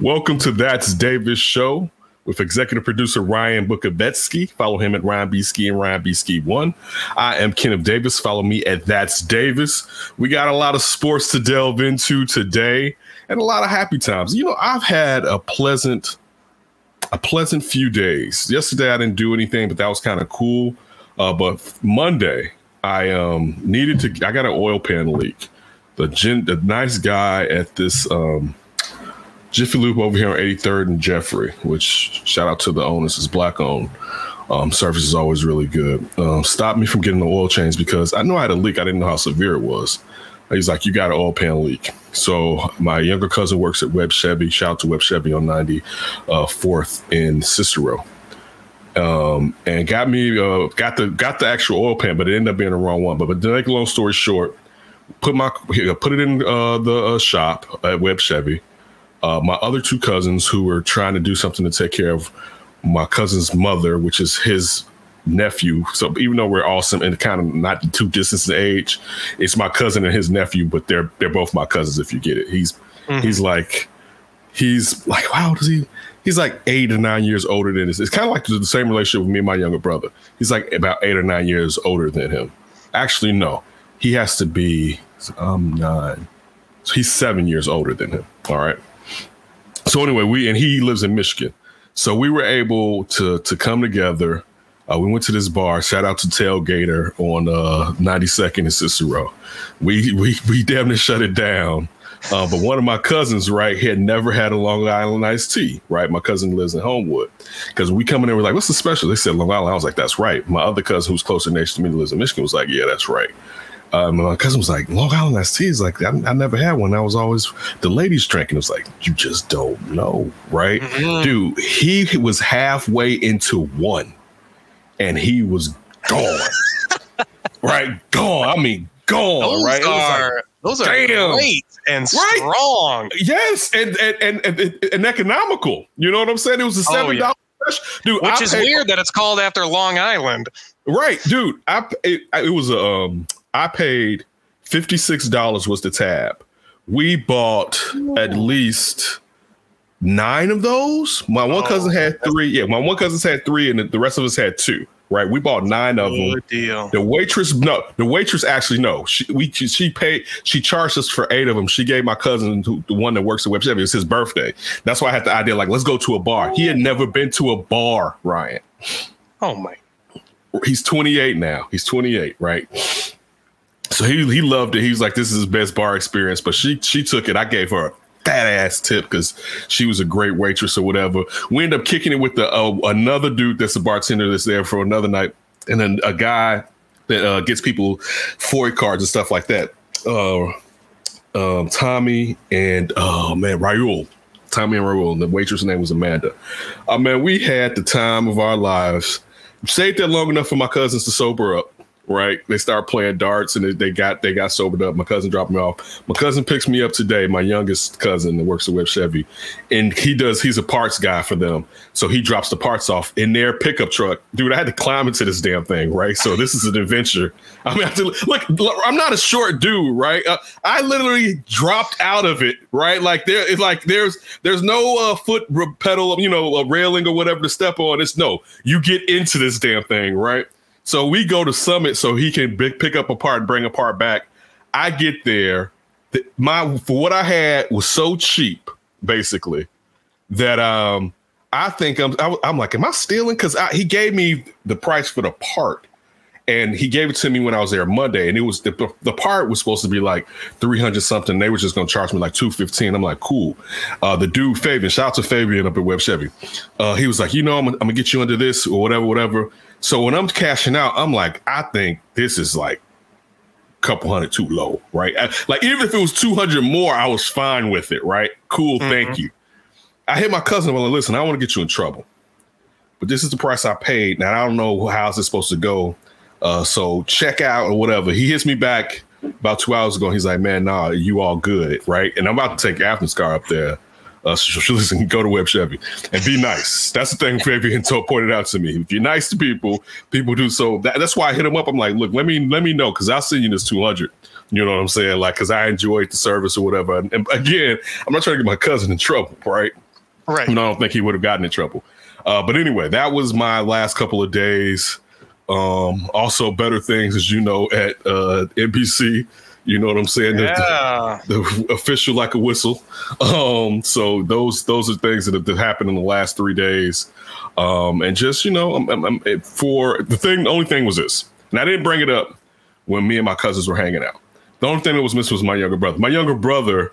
Welcome to That's Davis Show with executive producer Ryan Bukovetsky. Follow him at Ryan B. Ski and Ryan B. Ski One. I am Kenneth Davis. Follow me at That's Davis. We got a lot of sports to delve into today and a lot of happy times. You know, I've had a pleasant, a pleasant few days. Yesterday I didn't do anything, but that was kind of cool. Uh, but Monday I um needed to. I got an oil pan leak. The gen, the nice guy at this um Jiffy Lube over here on 83rd and Jeffrey, which shout out to the owners, is black owned. Um, service is always really good. Um, stopped me from getting the oil change because I know I had a leak. I didn't know how severe it was. He's like, you got an oil pan leak. So my younger cousin works at Webb Chevy. Shout out to Webb Chevy on 94th in Cicero. Um, and got me uh, got the got the actual oil pan, but it ended up being the wrong one. But, but to make a long story short, put my put it in uh, the uh, shop at Webb Chevy uh, my other two cousins who were trying to do something to take care of my cousin's mother, which is his nephew. So even though we're awesome and kind of not too distant in age, it's my cousin and his nephew, but they're they're both my cousins if you get it. He's mm-hmm. he's like he's like wow does he he's like eight or nine years older than this. It's kind of like the same relationship with me and my younger brother. He's like about eight or nine years older than him. Actually, no. He has to be I'm nine. So he's seven years older than him. All right so anyway, we and he lives in Michigan, so we were able to to come together. Uh, we went to this bar. Shout out to Tailgater on uh, 92nd and Cicero. We we we damn near shut it down. Uh, but one of my cousins, right, had never had a Long Island iced tea, right? My cousin lives in Homewood. Because we come in there, we're like, what's the special? They said Long Island. I was like, that's right. My other cousin, who's closer next to me, lives in Michigan, was like, yeah, that's right. Um, my cousin was like, Long Island iced tea is like, I, I, never had one. I was always the ladies drinking. It was like, you just don't know, right? Mm-hmm. Dude, he was halfway into one and he was gone. right? Gone. I mean, gone, those right? Are, like, those are damn. great and right? strong. Yes, and and, and and, and economical. You know what I'm saying? It was a seven dollar oh, yeah. dude. Which I is paid, weird that it's called after Long Island. Right, dude. I it, it was a um I paid $56 was the tab. We bought at least nine of those. My one oh, cousin had three. Yeah, my one cousin had three, and the rest of us had two. Right, we bought nine of them. Deal. The waitress, no, the waitress actually no. She we she, paid. She charged us for eight of them. She gave my cousin who, the one that works at Webb Chevy. It was his birthday. That's why I had the idea. Like, let's go to a bar. He had never been to a bar. Ryan. Oh my. He's 28 now. He's 28, right? So he he loved it. He was like, "This is his best bar experience." But she she took it. I gave her a fat ass tip because she was a great waitress or whatever. We end up kicking it with the uh, another dude that's a bartender that's there for another night, and then a guy that uh, gets people FOID cards and stuff like that. Uh, um, Tommy and oh man, Raul. Tommy and Raul. And the waitress' name was Amanda. I uh, mean, we had the time of our lives. Stayed there long enough for my cousins to sober up right? They start playing darts and they got they got sobered up. My cousin dropped me off. My cousin picks me up today. My youngest cousin that works at Webb Chevy, and he does. He's a parts guy for them, so he drops the parts off in their pickup truck. Dude, I had to climb into this damn thing, right? So this is an adventure. I mean, I to, look, I'm not a short dude, right? Uh, I literally dropped out of it, right? Like there, it's like there's there's no uh, foot pedal, you know, a railing or whatever to step on. It's no, you get into this damn thing, right? So we go to Summit so he can pick up a part, bring a part back. I get there. My for what I had was so cheap, basically, that um I think I'm I, am like, am I stealing? Because he gave me the price for the part, and he gave it to me when I was there Monday, and it was the the part was supposed to be like three hundred something. They were just gonna charge me like two fifteen. I'm like, cool. Uh, the dude Fabian, shout out to Fabian up at Webb Chevy. Uh, he was like, you know, I'm, I'm gonna get you under this or whatever, whatever. So when I'm cashing out, I'm like, I think this is like a couple hundred too low, right? Like even if it was 200 more, I was fine with it, right? Cool, mm-hmm. thank you. I hit my cousin. I'm like, listen, I want to get you in trouble, but this is the price I paid. Now I don't know how's this supposed to go. Uh, so check out or whatever. He hits me back about two hours ago. He's like, man, nah, you all good, right? And I'm about to take Athens car up there. Uh, so listen, go to Webb Chevy and be nice. That's the thing Fabian told, pointed out to me. If you're nice to people, people do so. That, that's why I hit him up. I'm like, look, let me let me know because I'll send you this 200. You know what I'm saying? Like, because I enjoyed the service or whatever. And, and again, I'm not trying to get my cousin in trouble, right? Right. You know, I don't think he would have gotten in trouble. Uh, but anyway, that was my last couple of days. Um, also, better things, as you know, at uh, NBC. You know what I'm saying? The- the- Yeah. the official like a whistle. Um, so those those are things that have that happened in the last three days. Um, and just you know, I'm, I'm, I'm- for the thing, the only thing was this, and I didn't bring it up when me and my cousins were hanging out. The only thing that was missing was my younger brother. My younger brother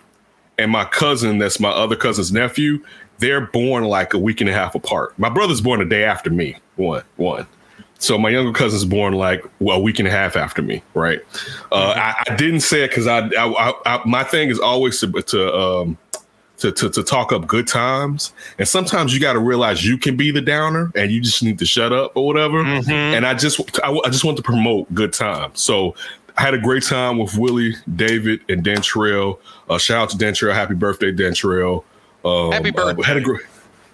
and my cousin, that's my other cousin's nephew, they're born like a week and a half apart. My brother's born a day after me. One, one. So my younger cousin's born like well, a week and a half after me, right? Uh, I, I didn't say it because I, I, I, my thing is always to to um to, to to talk up good times, and sometimes you got to realize you can be the downer, and you just need to shut up or whatever. And I just I, I just want to promote good times. So I had a great time with Willie, David, and Dantrell. Uh, shout out to Dantrell. Happy birthday, Dantrell. Um, Happy uh, birthday. had a great.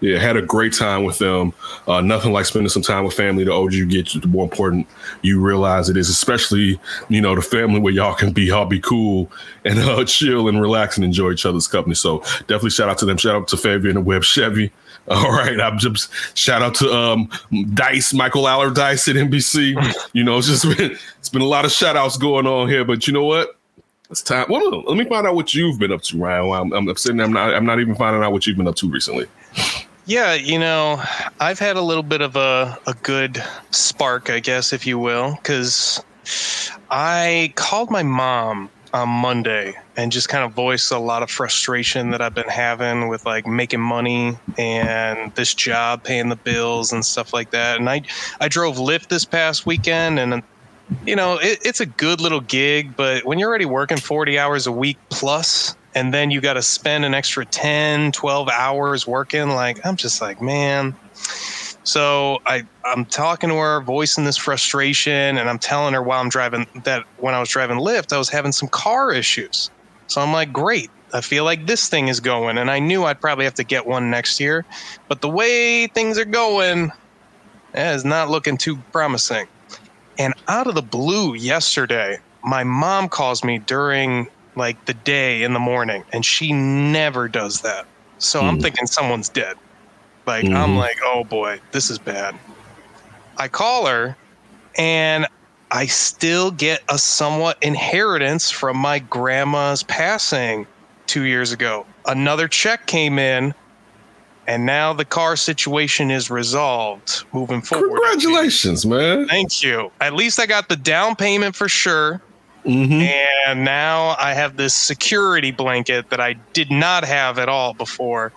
Yeah, had a great time with them. Uh, nothing like spending some time with family. The older you get, the more important you realize it is. Especially, you know, the family where y'all can be, y'all be cool and uh, chill and relax and enjoy each other's company. So definitely shout out to them. Shout out to Fabian and Webb Chevy. All right, I'm just shout out to um, Dice, Michael Allard Dice at NBC. You know, it's just been it's been a lot of shout outs going on here. But you know what? It's time. Well, let me find out what you've been up to, Ryan. I'm, I'm sitting. I'm not. I'm not even finding out what you've been up to recently. Yeah, you know, I've had a little bit of a, a good spark, I guess, if you will, because I called my mom on Monday and just kind of voiced a lot of frustration that I've been having with like making money and this job, paying the bills and stuff like that. And I, I drove Lyft this past weekend and you know, it, it's a good little gig, but when you're already working 40 hours a week plus, and then you got to spend an extra 10, 12 hours working, like, I'm just like, man. So I, I'm talking to her, voicing this frustration, and I'm telling her while I'm driving that when I was driving Lyft, I was having some car issues. So I'm like, great. I feel like this thing is going, and I knew I'd probably have to get one next year, but the way things are going, eh, is not looking too promising. And out of the blue yesterday, my mom calls me during like the day in the morning, and she never does that. So I'm Hmm. thinking someone's dead. Like, I'm Mhm. like, oh boy, this is bad. I call her, and I still get a somewhat inheritance from my grandma's passing two years ago. Another check came in, and now the car situation is resolved moving forward. Congratulations, man. Thank you. At least I got the down payment for sure. Mm-hmm. And now I have this security blanket that I did not have at all before.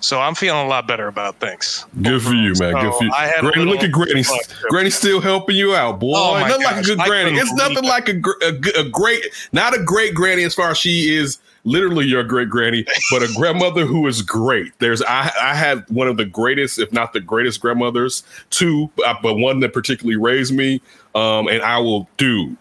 So I'm feeling a lot better about things. Good for you, man. Good for you. I Granny, look at Granny. Granny's still helping you out, boy. Oh, nothing like a gosh. good I granny. It's nothing like a, a, a great, not a great granny as far as she is literally your great granny, but a grandmother who is great. There's I I had one of the greatest, if not the greatest grandmothers, two, uh, but one that particularly raised me. Um, and I will, do.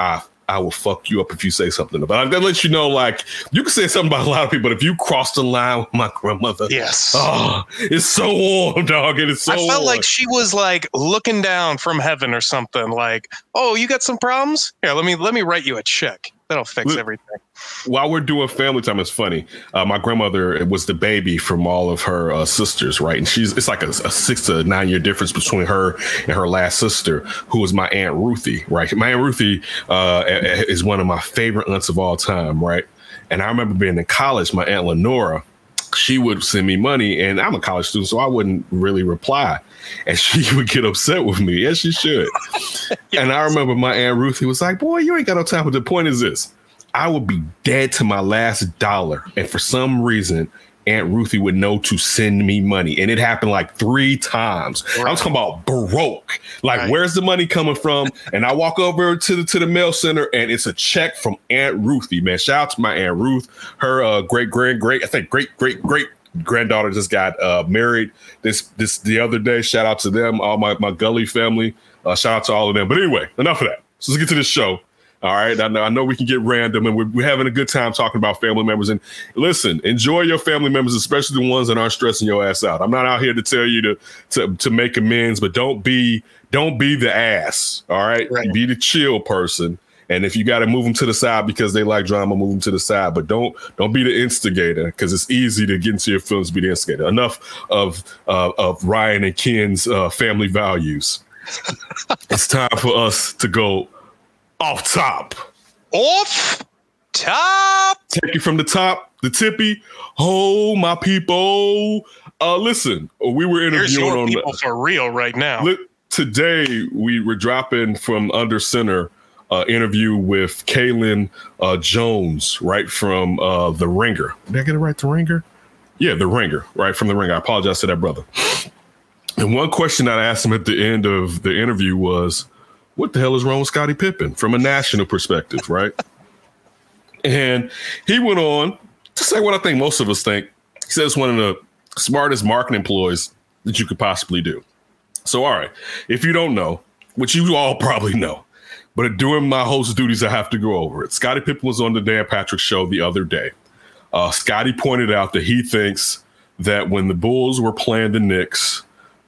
I I will fuck you up if you say something about it. That lets you know, like, you can say something about a lot of people, but if you cross the line with my grandmother, Yes. Oh, it's so warm, dog. It is so I felt warm. like she was like looking down from heaven or something. Like, oh, you got some problems? Here, let me let me write you a check. That'll fix everything. While we're doing family time, it's funny. Uh, my grandmother was the baby from all of her uh, sisters, right? And she's it's like a, a six to nine year difference between her and her last sister, who was my aunt Ruthie, right? My aunt Ruthie uh, is one of my favorite aunts of all time, right? And I remember being in college, my aunt Lenora, she would send me money, and I'm a college student, so I wouldn't really reply. And she would get upset with me, as she should. And I remember my aunt Ruthie was like, "Boy, you ain't got no time." But the point is this: I would be dead to my last dollar, and for some reason, Aunt Ruthie would know to send me money, and it happened like three times. I'm talking about broke. Like, Right. where's the money coming from? And I walk over to the to the mail center, and it's a check from Aunt Ruthie. Man, shout out to my Aunt Ruth. Her uh, great grand great, I think great great great granddaughter just got uh, married this this the other day. Shout out to them, all my my Gully family. Uh, shout out to all of them. But anyway, enough of that. So let's get to this show. All right, I know, I know we can get random, and we're, we're having a good time talking about family members. And listen, enjoy your family members, especially the ones that aren't stressing your ass out. I'm not out here to tell you to to to make amends, but don't be don't be the ass. All right, Right. be the chill person. And if you got to move them to the side because they like drama, move them to the side. But don't don't be the instigator because it's easy to get into your feelings. Be the instigator. Enough of uh, of Ryan and Ken's uh, family values. it's time for us to go off top. Off top. Take it from the top, the tippy. Oh my people. Uh listen, we were interviewing on people the, for real right now. Li- today we were dropping from under center uh, interview with Kaylin uh, Jones, right from uh, The Ringer. Did I get it right? The Ringer? Yeah, The Ringer, right from The Ringer. I apologize to that brother. And one question that I asked him at the end of the interview was, "What the hell is wrong with Scottie Pippen from a national perspective?" Right? and he went on to say what I think most of us think. He says one of the smartest marketing employees that you could possibly do. So, all right, if you don't know, which you all probably know, but doing my host duties, I have to go over it. Scottie Pippen was on the Dan Patrick show the other day. Uh, Scotty pointed out that he thinks that when the Bulls were playing the Knicks,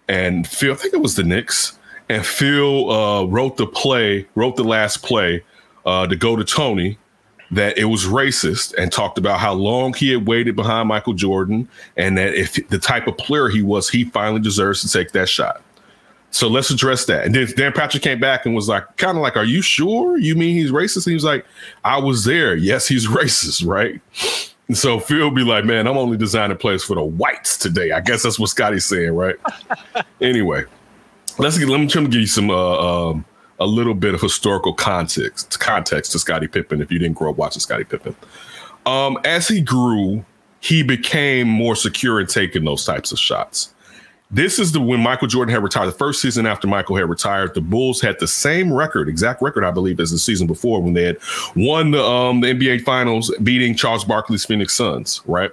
and Phil, I think it was the Knicks, and Phil uh, wrote the play, wrote the last play uh, to go to Toni, that it was racist and talked about how long he had waited behind Michael Jordan and that if the type of player he was, he finally deserves to take that shot. So let's address that. And then Dan Patrick came back and was like, kind of like, Are you sure? You mean he's racist? And he was like, I was there. Yes, he's racist, right? And so Phil be like, Man, I'm only designing plays for the whites today. I guess that's what Scotty's saying, right? anyway, let's get let me try to give you some uh, um, a little bit of historical context context to Scottie Pippen if you didn't grow up watching Scottie Pippen. Um, as he grew, he became more secure in taking those types of shots. This is the when Michael Jordan had retired. The first season after Michael had retired, the Bulls had the same record, exact record, I believe, as the season before when they had won the, um, the NBA Finals, beating Charles Barkley's Phoenix Suns. Right.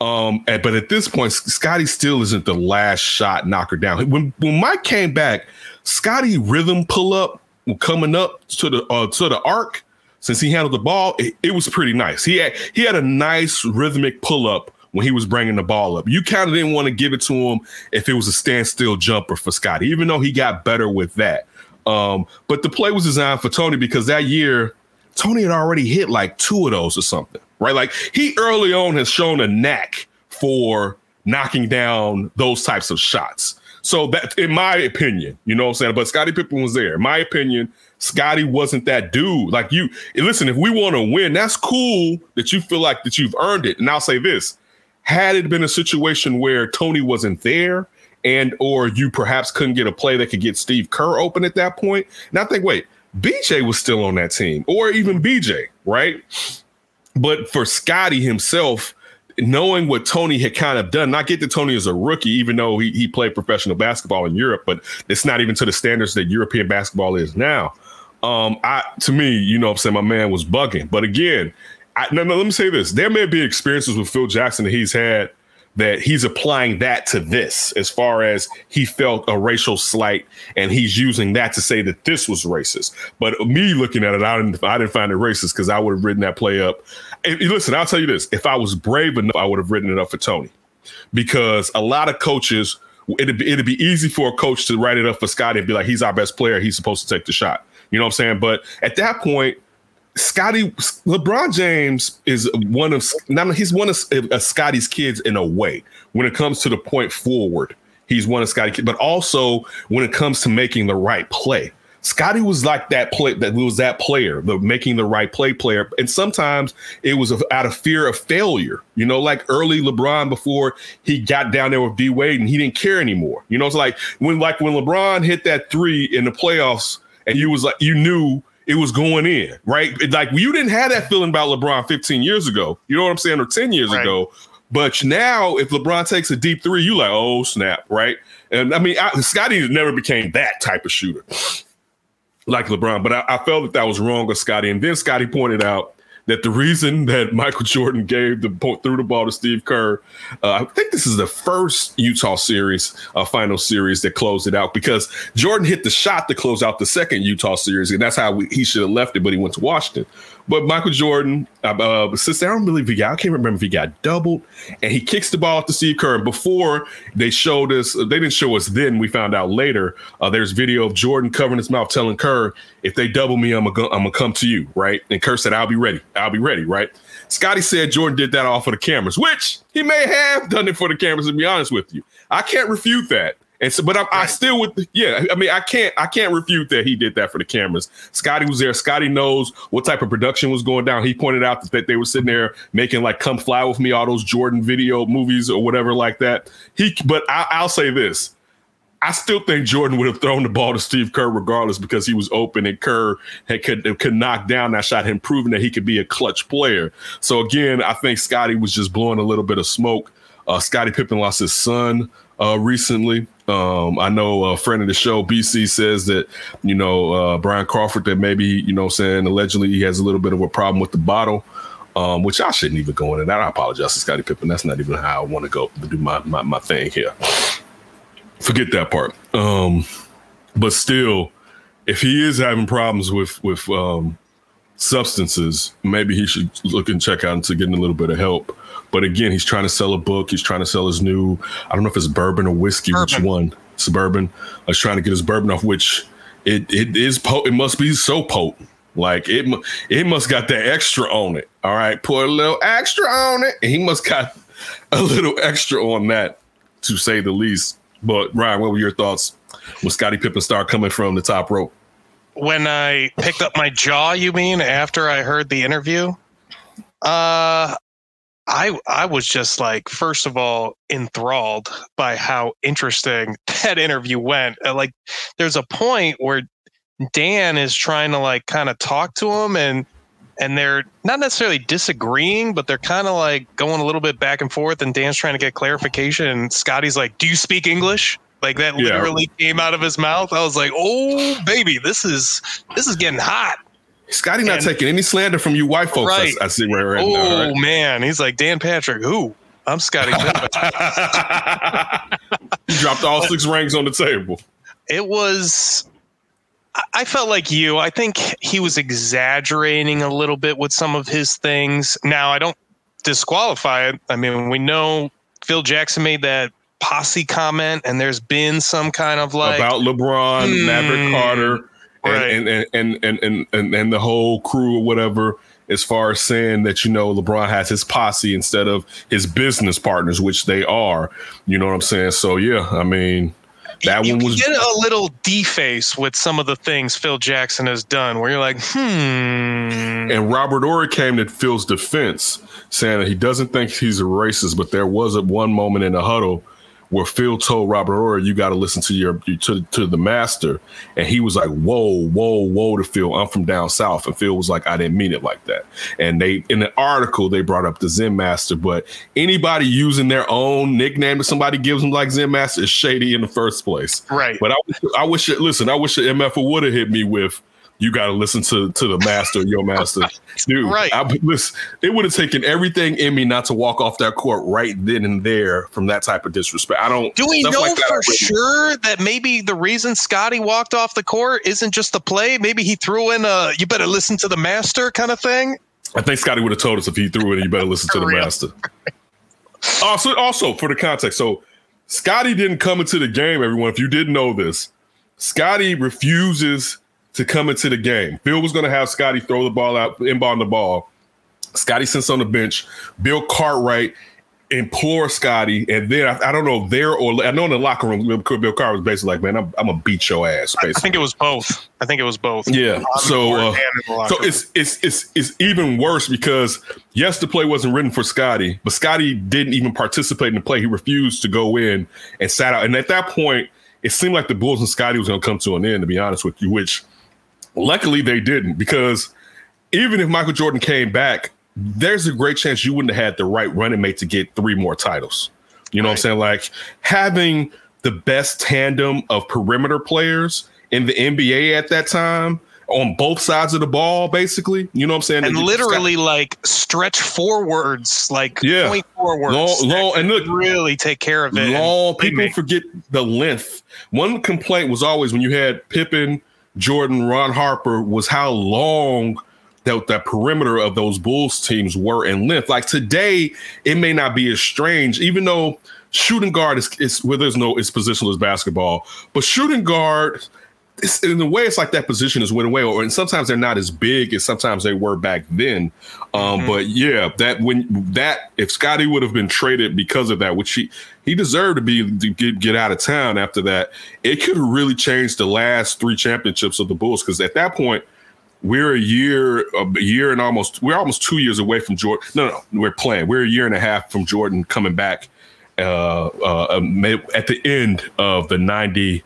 Um, but at this point, Scotty still isn't the last shot knocker down. When when Mike came back, Scotty rhythm pull up coming up to the uh, to the arc. Since he handled the ball, it, it was pretty nice. He had he had a nice rhythmic pull up when he was bringing the ball up. You kind of didn't want to give it to him if it was a standstill jumper for Scotty, even though he got better with that. Um, but the play was designed for Toni because that year Toni had already hit like two of those or something, right? Like he early on has shown a knack for knocking down those types of shots. So that, in my opinion, you know what I'm saying? But Scottie Pippen was there. In my opinion, Scotty wasn't that dude. Like you, listen, if we want to win, that's cool that you feel like that you've earned it. And I'll say this: had it been a situation where Toni wasn't there, and or you perhaps couldn't get a play that could get Steve Kerr open at that point. and I think, wait, BJ was still on that team, or even BJ, right? But for Scotty himself, knowing what Toni had kind of done, not get that Toni is a rookie, even though he, he played professional basketball in Europe, but it's not even to the standards that European basketball is now. Um, I to me, you know what I'm saying, my man was bugging. But again, I, no, no, let me say this. There may be experiences with Phil Jackson that he's had that he's applying that to this as far as he felt a racial slight and he's using that to say that this was racist. But me looking at it, I didn't I didn't find it racist because I would have written that play up. Listen, I'll tell you this: if I was brave enough, I would have written it up for Toni, because a lot of coaches. It'd be, it'd be easy for a coach to write it up for Scotty and be like, he's our best player. He's supposed to take the shot. You know what I'm saying? But at that point, Scotty LeBron James is one of he's one of uh, Scotty's kids in a way when it comes to the point forward. He's one of Scotty, kids, but also when it comes to making the right play. Scotty was like that play that was that player, the making the right play player. And sometimes it was out of fear of failure. You know, like early LeBron before he got down there with D Wade and he didn't care anymore. You know, it's like when like when LeBron hit that three in the playoffs and you was like you knew it was going in, right? It, like you didn't have that feeling about LeBron 15 years ago. You know what I'm saying? Or 10 years Right. ago. But now, if LeBron takes a deep three, you like, oh snap, right? And I mean, I, Scotty never became that type of shooter like LeBron. But I, I felt that that was wrong with Scotty. And then Scotty pointed out that the reason that Michael Jordan gave the threw the ball to Steve Kerr, uh, I think this is the first Utah series, uh, final series that closed it out because Jordan hit the shot to close out the second Utah series, and that's how we, he should have left it, but he went to Washington. But Michael Jordan, uh, uh, since I don't believe he got, I can't remember if he got doubled, and he kicks the ball to Steve Kerr. And before they showed us, they didn't show us then. We found out later. Uh, there's video of Jordan covering his mouth, telling Kerr, "If they double me, I'm gonna, I'm gonna come to you." Right? And Kerr said, "I'll be ready. I'll be ready." Right? Scotty said Jordan did that off of the cameras, which he may have done it for the cameras. To be honest with you, I can't refute that. And so, but I, I still would, yeah. I mean, I can't, I can't refute that he did that for the cameras. Scotty was there. Scotty knows what type of production was going down. He pointed out that they were sitting there making like "Come Fly with Me," all those Jordan video movies or whatever like that. He, but I, I'll say this: I still think Jordan would have thrown the ball to Steve Kerr regardless because he was open and Kerr had, could could knock down that shot, him proving that he could be a clutch player. So again, I think Scotty was just blowing a little bit of smoke. Uh, Scottie Pippen lost his son uh, recently. Um, I know a friend of the show, BC, says that, you know, uh, Brian Crawford, that maybe, you know, saying allegedly he has a little bit of a problem with the bottle, um, which I shouldn't even go into that. I apologize to Scotty Pippen. That's not even how I want to go do my, my, my thing here. Forget that part. Um, but still, if he is having problems with, with, um, substances, maybe he should look and check out into getting a little bit of help. But again, he's trying to sell a book. He's trying to sell his new, I don't know if it's bourbon or whiskey, Bourbon. which one? Suburban. He's trying to get his bourbon off, which it it is po- it must be so potent. Like it it must got that extra on it. All right, put a little extra on it. And he must got a little extra on that, to say the least. But Ryan, what were your thoughts when Scottie Pippen started coming from the top rope? when I picked up my jaw, you mean after I heard the interview? Uh I I was just like first of all enthralled by how interesting that interview went. Uh, Like there's a point where Dan is trying to like kind of talk to him and and they're not necessarily disagreeing, but they're kind of like going a little bit back and forth and Dan's trying to get clarification and Scotty's like, "Do you speak English?" Like that Yeah. literally came out of his mouth. I was like, "Oh, baby, this is this is getting hot." Scotty not And- taking any slander from you white folks. I- Right. I, see right, right oh now. right? man, he's like Dan Patrick. Who? I'm Scotty he dropped all six rings on the table. it was. I- I felt like you. I think he was exaggerating a little bit with some of his things. Now I don't disqualify it. I mean, we know Phil Jackson made that posse comment, and there's been some kind of like about LeBron, Maverick Hmm, Carter, right. and, and, and, and, and, and, and the whole crew or whatever, as far as saying that, you know, LeBron has his posse instead of his business partners, which they are. You know what I'm saying? So, yeah, I mean, that you one was. get a little deface with some of the things Phil Jackson has done, where you're like, hmm. And Robert Horry came to Phil's defense, saying that he doesn't think he's a racist, but there was a one moment in the huddle where Phil told Robert Horry, "You got to listen to your to to the master," and he was like, "Whoa, whoa, whoa!" To Phil, I'm from down south, and Phil was like, "I didn't mean it like that." And they in the article they brought up the Zen Master, but anybody using their own nickname that somebody gives them like Zen Master is shady in the first place. Right. But I, wish- I wish it. Listen, I wish the MF would have hit me with. You got to listen to to the master, your master, dude. Right. I, listen, it would have taken everything in me not to walk off that court right then and there from that type of disrespect. I don't. Do we know like for sure that maybe the reason Scotty walked off the court isn't just the play? Maybe he threw in a "you better listen to the master" kind of thing. I think Scotty would have told us if he threw it. You better listen to the real. master. Also, also for the context, so Scotty didn't come into the game. Everyone, if you didn't know this, Scotty refuses to come into the game. Bill was going to have Scotty throw the ball out, inbound the ball. Scotty sits on the bench. Bill Cartwright implores Scotty, and then I, I don't know there or I know in the locker room, Bill Cartwright was basically like, "Man, I'm, I'm gonna beat your ass." I think it was both. I think it was both. yeah. So, uh, and in the locker so it's it's it's it's even worse because yes, the play wasn't written for Scotty, but Scotty didn't even participate in the play. He refused to go in and sat out. And at that point, it seemed like the Bulls and Scotty was going to come to an end. To be honest with you, which luckily they didn't because even if Michael Jordan came back, there's a great chance you wouldn't have had the right running mate to get three more titles. You know what I'm saying? Like having the best tandem of perimeter players in the NBA at that time, on both sides of the ball, basically. You know what I'm saying? and Scott- literally like stretch forwards, like Yeah. point forwards. Long- long- and look- really take care of it. long. People forget the length. One complaint was always when you had Pippen, Jordan, Ron Harper was how long that that perimeter of those Bulls teams were in length. Like today, it may not be as strange, even though shooting guard is, is where there's no it's positional as basketball, but shooting guard. It's, in a way, it's like that position is went away, or and sometimes they're not as big as sometimes they were back then. Um, But yeah, that when that if Scotty would have been traded because of that, which he he deserved to be to get get out of town after that, it could have really changed the last three championships of the Bulls because at that point we're a year a year and almost we're almost two years away from Jordan. No, no, we're playing. We're a year and a half from Jordan coming back uh, uh, uh, at the end of the 90,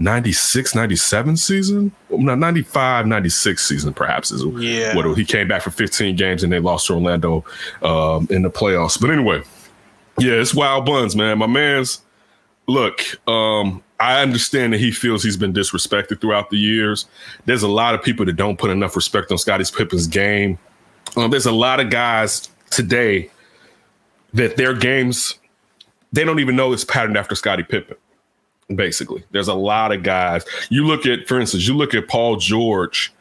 96, 97 season. No, 95, 96 season, perhaps is Yeah. what he came back for 15 games and they lost to Orlando um, in the playoffs. But anyway, yeah, it's wild buns, man. My man's look, um, I understand that he feels he's been disrespected throughout the years. There's a lot of people that don't put enough respect on Scottie Pippen's game. Um, there's a lot of guys today that their games they don't even know it's patterned after Scottie Pippen. Basically, there's a lot of guys. You look at, for instance, you look at Paul George.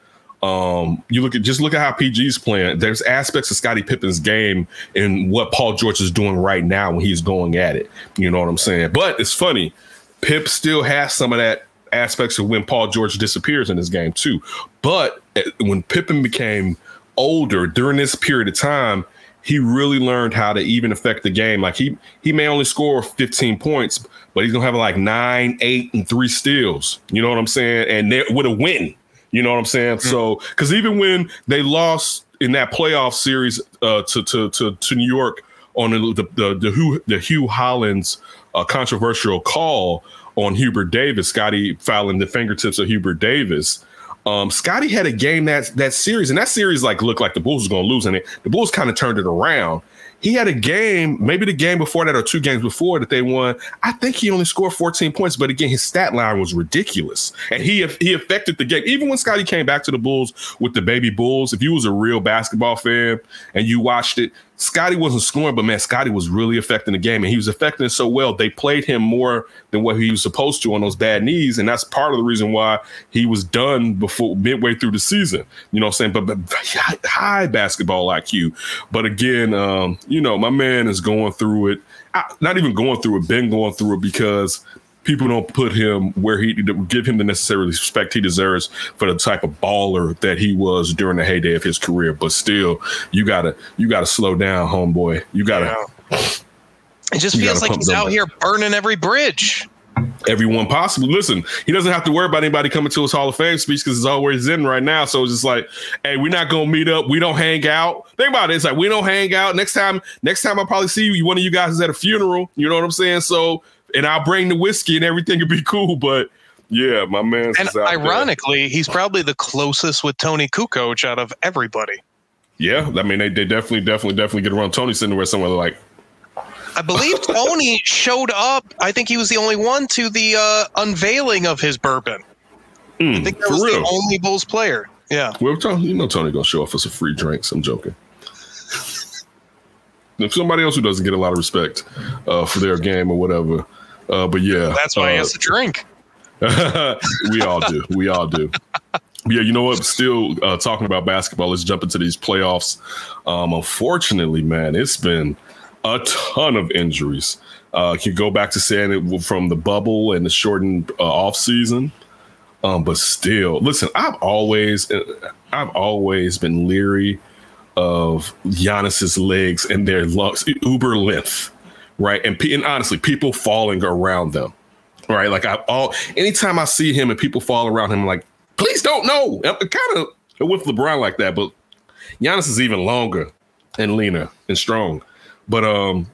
Um, you look at just look at how PG's playing. There's aspects of Scottie Pippen's game and what Paul George is doing right now when he's going at it. You know what I'm saying? But it's funny. Pip still has some of that aspects of when Paul George disappears in his game too. But eh, when Pippen became older during this period of time, he really learned how to even affect the game. Like he he may only score 15 points, but he's gonna have like nine, eight, and three steals. You know what I'm saying? And with a win. You know what I'm saying? So because even when they lost in that playoff series uh, to, to to to New York on the the the, Hue, the Hue Hollins uh, controversial call on Hubert Davis, Scotty fouling the fingertips of Hubert Davis. Um, Scotty had a game that that series, and that series like looked like the Bulls was going to lose, and it, the Bulls kind of turned it around. He had a game, maybe the game before that or two games before that they won. I think he only scored 14 points, but again, his stat line was ridiculous, and he he affected the game. Even when Scotty came back to the Bulls with the baby Bulls, if you was a real basketball fan and you watched it, Scotty wasn't scoring, but man, Scotty was really affecting the game, and he was affecting it so well. They played him more than what he was supposed to on those bad knees, and that's part of the reason why he was done before midway through the season. You know what I'm saying? But, but high, basketball IQ. But again, um, you know, my man is going through it. I, not even going through it, been going through it because people don't put him where he give him the necessary respect he deserves for the type of baller that he was during the heyday of his career. But still, you gotta you gotta slow down, homeboy. You gotta It just feels like he's out up. here burning every bridge. everyone possible. Listen, he doesn't have to worry about anybody coming to his Hall of Fame speech because it's always in right now. So it's just like, hey, we're not gonna meet up. We don't hang out. Think about it. It's like we don't hang out. Next time, next time I probably see you, one of you guys is at a funeral. You know what I'm saying? So, and I'll bring the whiskey and everything will be cool. But yeah, my man. And ironically, he's probably the closest with Toni Kukoc out of everybody. yeah. I mean, they, they definitely, definitely, definitely get around Toni sitting there somewhere like, I believe Toni showed up. I think he was the only one to the uh, unveiling of his bourbon. I think that Hmm, was real. the only Bulls player. Yeah. Well, you know Toni gonna show off for some free drinks. I'm joking. if somebody else who doesn't get a lot of respect uh, for their game or whatever, uh, but yeah, That's why he uh, has to drink. we all do. We all do. Yeah, you know what? Still uh, talking about basketball. Let's jump into these playoffs. Um, unfortunately, man, it's been a ton of injuries. Uh, you go back to saying it from the bubble and the shortened uh, off season. Um, but still, listen, I've always, I've always been leery of Giannis's legs and their lungs, uber length, right? And, and honestly, people falling around them, right? Like I all, anytime I see him and people fall around him, I'm like, please don't know. Kind of with LeBron like that, but Giannis is even longer and leaner and strong. But um,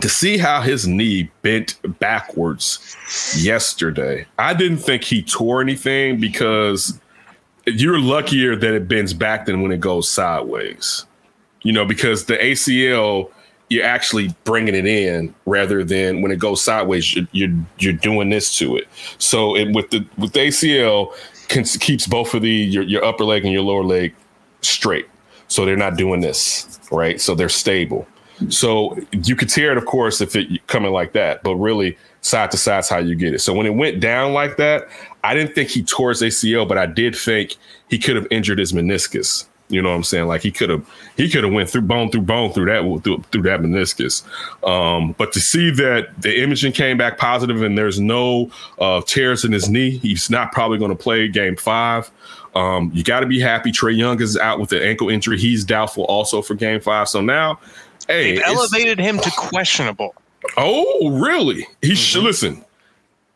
to see how his knee bent backwards yesterday, I didn't think he tore anything because you're luckier that it bends back than when it goes sideways. You know, because the ACL, you're actually bringing it in rather than when it goes sideways, you're you're, you're doing this to it. So it, with the with the ACL, can, keeps both of the your, your upper leg and your lower leg straight. So they're not doing this, right? So they're stable. So you could tear it, of course, if it coming like that, but really side to side is how you get it. So when it went down like that, I didn't think he tore his ACL, but I did think he could have injured his meniscus. You know what I'm saying? Like he could have he could have went through bone through bone through that through, through that meniscus. Um, but to see that the imaging came back positive and there's no uh, tears in his knee, he's not probably going to play game five. Um, you got to be happy. Trae Young is out with an ankle injury. He's doubtful also for game five. So now, hey, They've elevated him to questionable. Oh, really? He mm-hmm. should listen.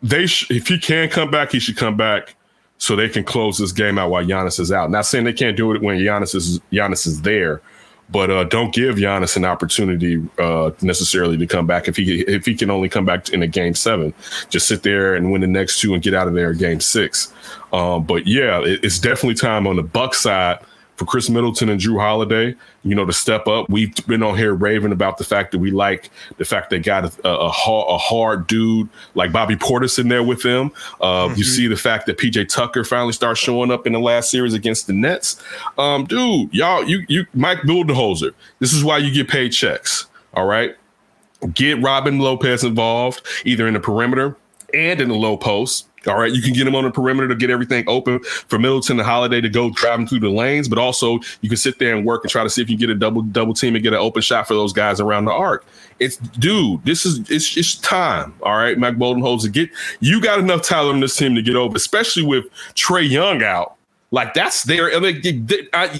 They sh- if he can come back, he should come back so they can close this game out while Giannis is out. Not saying they can't do it when Giannis is Giannis is there, but uh, don't give Giannis an opportunity uh, necessarily to come back if he if he can only come back in a game seven. Just sit there and win the next two and get out of there in game six. Um, but yeah, it, it's definitely time on the Buck side for Khris Middleton and Jrue Holiday, you know, to step up. We've been on here raving about the fact that we like the fact they got a, a, a hard dude like Bobby Portis in there with them. Uh, mm-hmm. You see the fact that PJ Tucker finally starts showing up in the last series against the Nets. Um, dude, y'all, you, you, Mike Budenholzer, this is why you get paid checks. All right. Get Robin Lopez involved, either in the perimeter and in the low post. All right, you can get him on the perimeter to get everything open for Middleton and Holiday to go driving through the lanes, but also you can sit there and work and try to see if you get a double double team and get an open shot for those guys around the arc. It's dude, this is it's it's time. All right, Mike Budenholzer, get you got enough talent on this team to get over, especially with Trae Young out. Like that's there.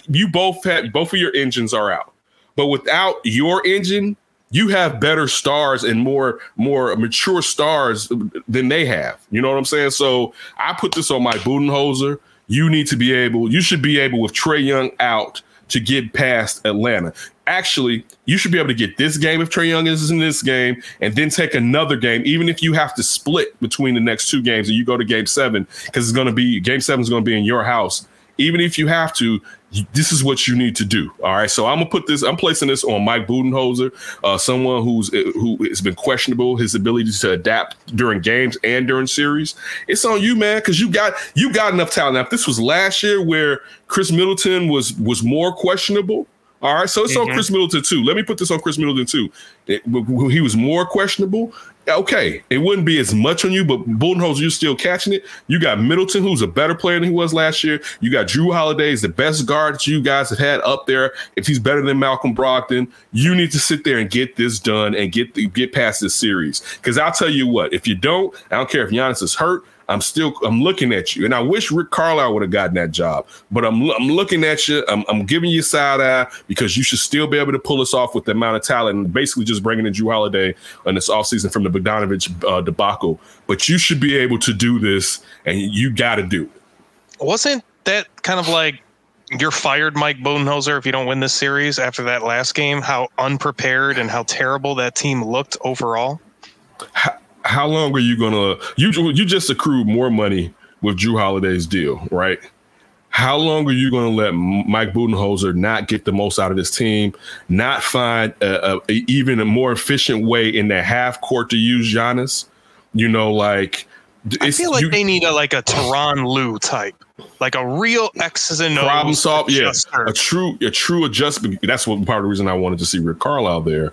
you both have both of your engines are out, but without your engine, you have better stars and more more mature stars than they have. You know what I'm saying? So I put this on my Budenholzer. You need to be able, you should be able with Trae Young out to get past Atlanta. Actually, you should be able to get this game if Trae Young is in this game, and then take another game, even if you have to split between the next two games and you go to game seven, because it's going to be game seven is going to be in your house. Even if you have to, this is what you need to do. All right. So I'm gonna put this. I'm placing this on Mike Budenholzer, uh, someone who's uh, who has been questionable his ability to adapt during games and during series. It's on you, man, because you got you got enough talent. Now, if this was last year where Khris Middleton was was more questionable, all right, so it's mm-hmm. on Khris Middleton too. Let me put this on Khris Middleton too. It, he was more questionable okay, it wouldn't be as much on you, but Budenholzer, you're still catching it. You got Middleton, who's a better player than he was last year. You got Jrue Holiday, is the best guard that you guys have had up there. If he's better than Malcolm Brogdon, you need to sit there and get this done and get the, get past this series. Because I'll tell you what, if you don't, I don't care if Giannis is hurt. I'm still I'm looking at you, and I wish Rick Carlisle would have gotten that job. But I'm I'm looking at you. I'm, I'm giving you side eye because you should still be able to pull us off with the amount of talent and basically just bringing in Jrue Holiday in this offseason from the Bogdanovich uh, debacle. But you should be able to do this, and you got to do it. Wasn't that kind of like you're fired, Mike Budenholzer, if you don't win this series after that last game? How unprepared and how terrible that team looked overall. How, how long are you gonna you you just accrued more money with Jrue Holiday's deal, right? How long are you going to let Mike Budenholzer not get the most out of this team, not find a, a, a, even a more efficient way in the half court to use Giannis? You know, like I feel like you, they need a like a Tyronn Lue type, like a real X's and O's problem solve. Yeah, a true a true adjustment. That's what part of the reason I wanted to see Rick Carlisle there.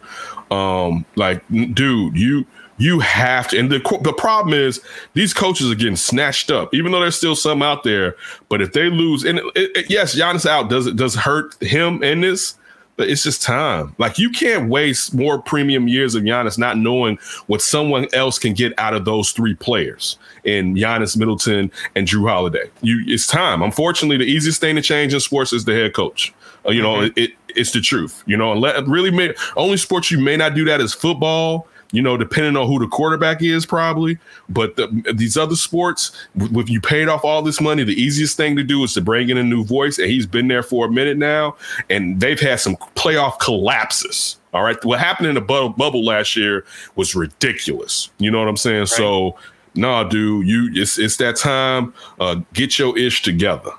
Um, like, dude, you you have to. And the the problem is these coaches are getting snatched up, even though there's still some out there. But if they lose, and it, it, yes, Giannis out does it does hurt him in this, but it's just time. Like you can't waste more premium years of Giannis not knowing what someone else can get out of those three players in Giannis, Middleton, and Jrue Holiday. You, it's time. Unfortunately, the easiest thing to change in sports is the head coach. Uh, you mm-hmm. know, it, it, it's the truth. You know, and let, really may, only sports you may not do that is football you know, depending on who the quarterback is, probably. But the, these other sports, if you paid off all this money, the easiest thing to do is to bring in a new voice. And he's been there for a minute now, and they've had some playoff collapses. All right. What happened in the bubble last year was ridiculous. You know what I'm saying? Right. So, nah, dude, you it's it's that time. Uh, get your ish together.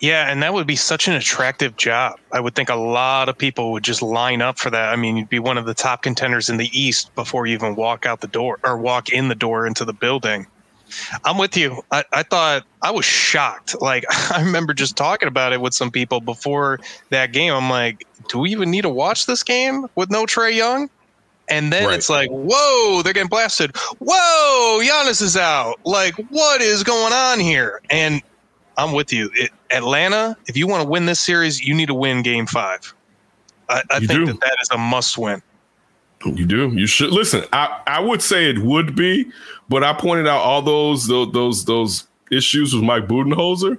Yeah, and that would be such an attractive job. I would think a lot of people would just line up for that. I mean, you'd be one of the top contenders in the East before you even walk out the door or walk in the door into the building. I'm with you. I, I thought I was shocked. Like I remember just talking about it with some people before that game. I'm like, do we even need to watch this game with no Trae Young? And then Right. it's like, whoa, they're getting blasted. Whoa, Giannis is out. Like, what is going on here? And I'm with you. It, Atlanta, if you want to win this series, you need to win game five. I, I think do. that that is a must win. You do. You should listen. I, I would say it would be, but I pointed out all those those those, those issues with Mike Budenholzer,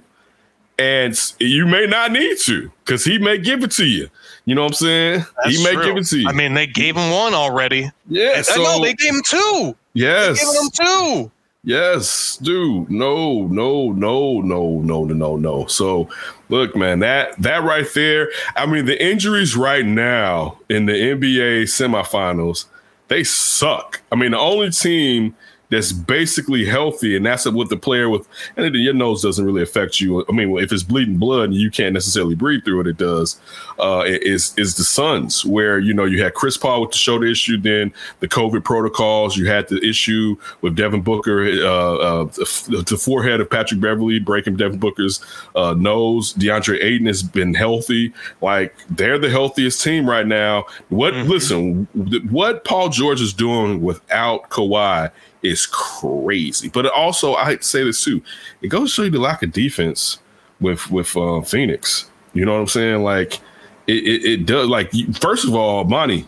and you may not need to because he may give it to you. You know what I'm saying? he may true. give it to you. I mean, they gave him one already. yeah. So know they gave him two. yes, gave him two. Yes, dude. No, no, no, no, no, no, no, no. So look, man, that that right there. I mean, the injuries right now in the NBA semifinals, they suck. I mean, the only team that's basically healthy, and that's with the player with, and your nose doesn't really affect you. I mean, if it's bleeding blood and you can't necessarily breathe through it, it does. Uh, is is the Suns where you know you had Chris Paul with the shoulder issue, then the COVID protocols. You had the issue with Devin Booker, uh, uh, the, the forehead of Patrick Beverley breaking Devin Booker's uh, nose. DeAndre Ayton has been healthy. Like they're the healthiest team right now. What listen? What Paul George is doing without Kawhi is crazy. But also, I say this too. It goes to show you the lack of defense with with uh, Phoenix. You know what I'm saying? Like it, it, it does. Like you- first of all, Monty,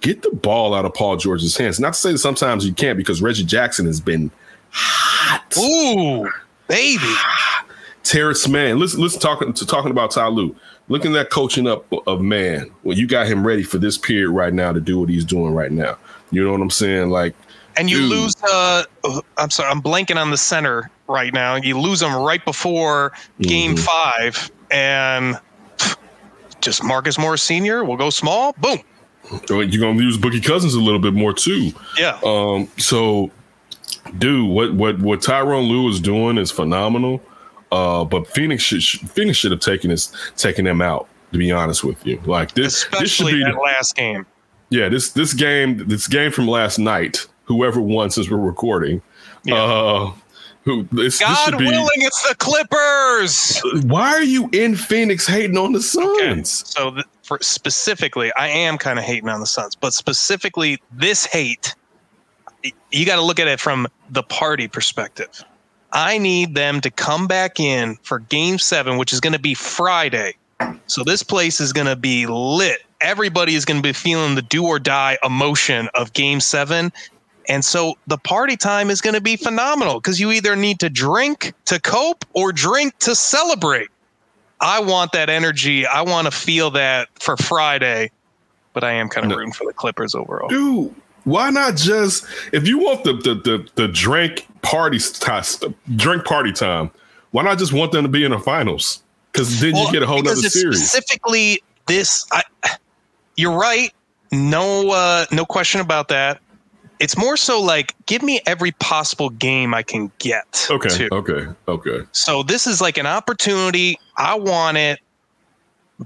get the ball out of Paul George's hands. Not to say that sometimes you can't because Reggie Jackson has been hot. Ooh, baby. Terance Mann, Listen, listen, talking to talking about Ty Lue. Looking at that coaching up of man. Well, you got him ready for this period right now to do what he's doing right now. You know what I'm saying? Like And you Dude. lose. Uh, I'm sorry, I'm blanking on the center right now. You lose them right before Game Mhm. Five, and just Marcus Morris Senior will go small. Boom. you're gonna lose Boogie Cousins a little bit more too. Yeah. Um, so, dude, what what what Tyrone Lue is doing is phenomenal. Uh, but Phoenix should Phoenix should have taken this taken them out. To be honest with you, like this, this should Especially be that the- last game. yeah this this game this game from last night. Whoever wants since we're recording, Yeah. uh, who this, this God should be. willing, it's the Clippers. Why are you in Phoenix hating on the Suns? So th- for specifically, I am kind of hating on the Suns, but specifically this hate, you got to look at it from the party perspective. I need them to come back in for game seven, which is going to be Friday. So this place is going to be lit. Everybody is going to be feeling the do or die emotion of game seven. And so the party time is going to be phenomenal because you either need to drink to cope or drink to celebrate. I want that energy. I want to feel that for Friday, but I am kind of No. rooting for the Clippers overall. Dude, why not just if you want the the the, the drink party test, drink party time? Why not just want them to be in the finals? Because then Well, you get a whole because nother it's series. Specifically, this. I, you're right. No, uh, no question about that. It's more so like give me every possible game I can get. Okay, to. okay, okay. So this is like an opportunity. I want it.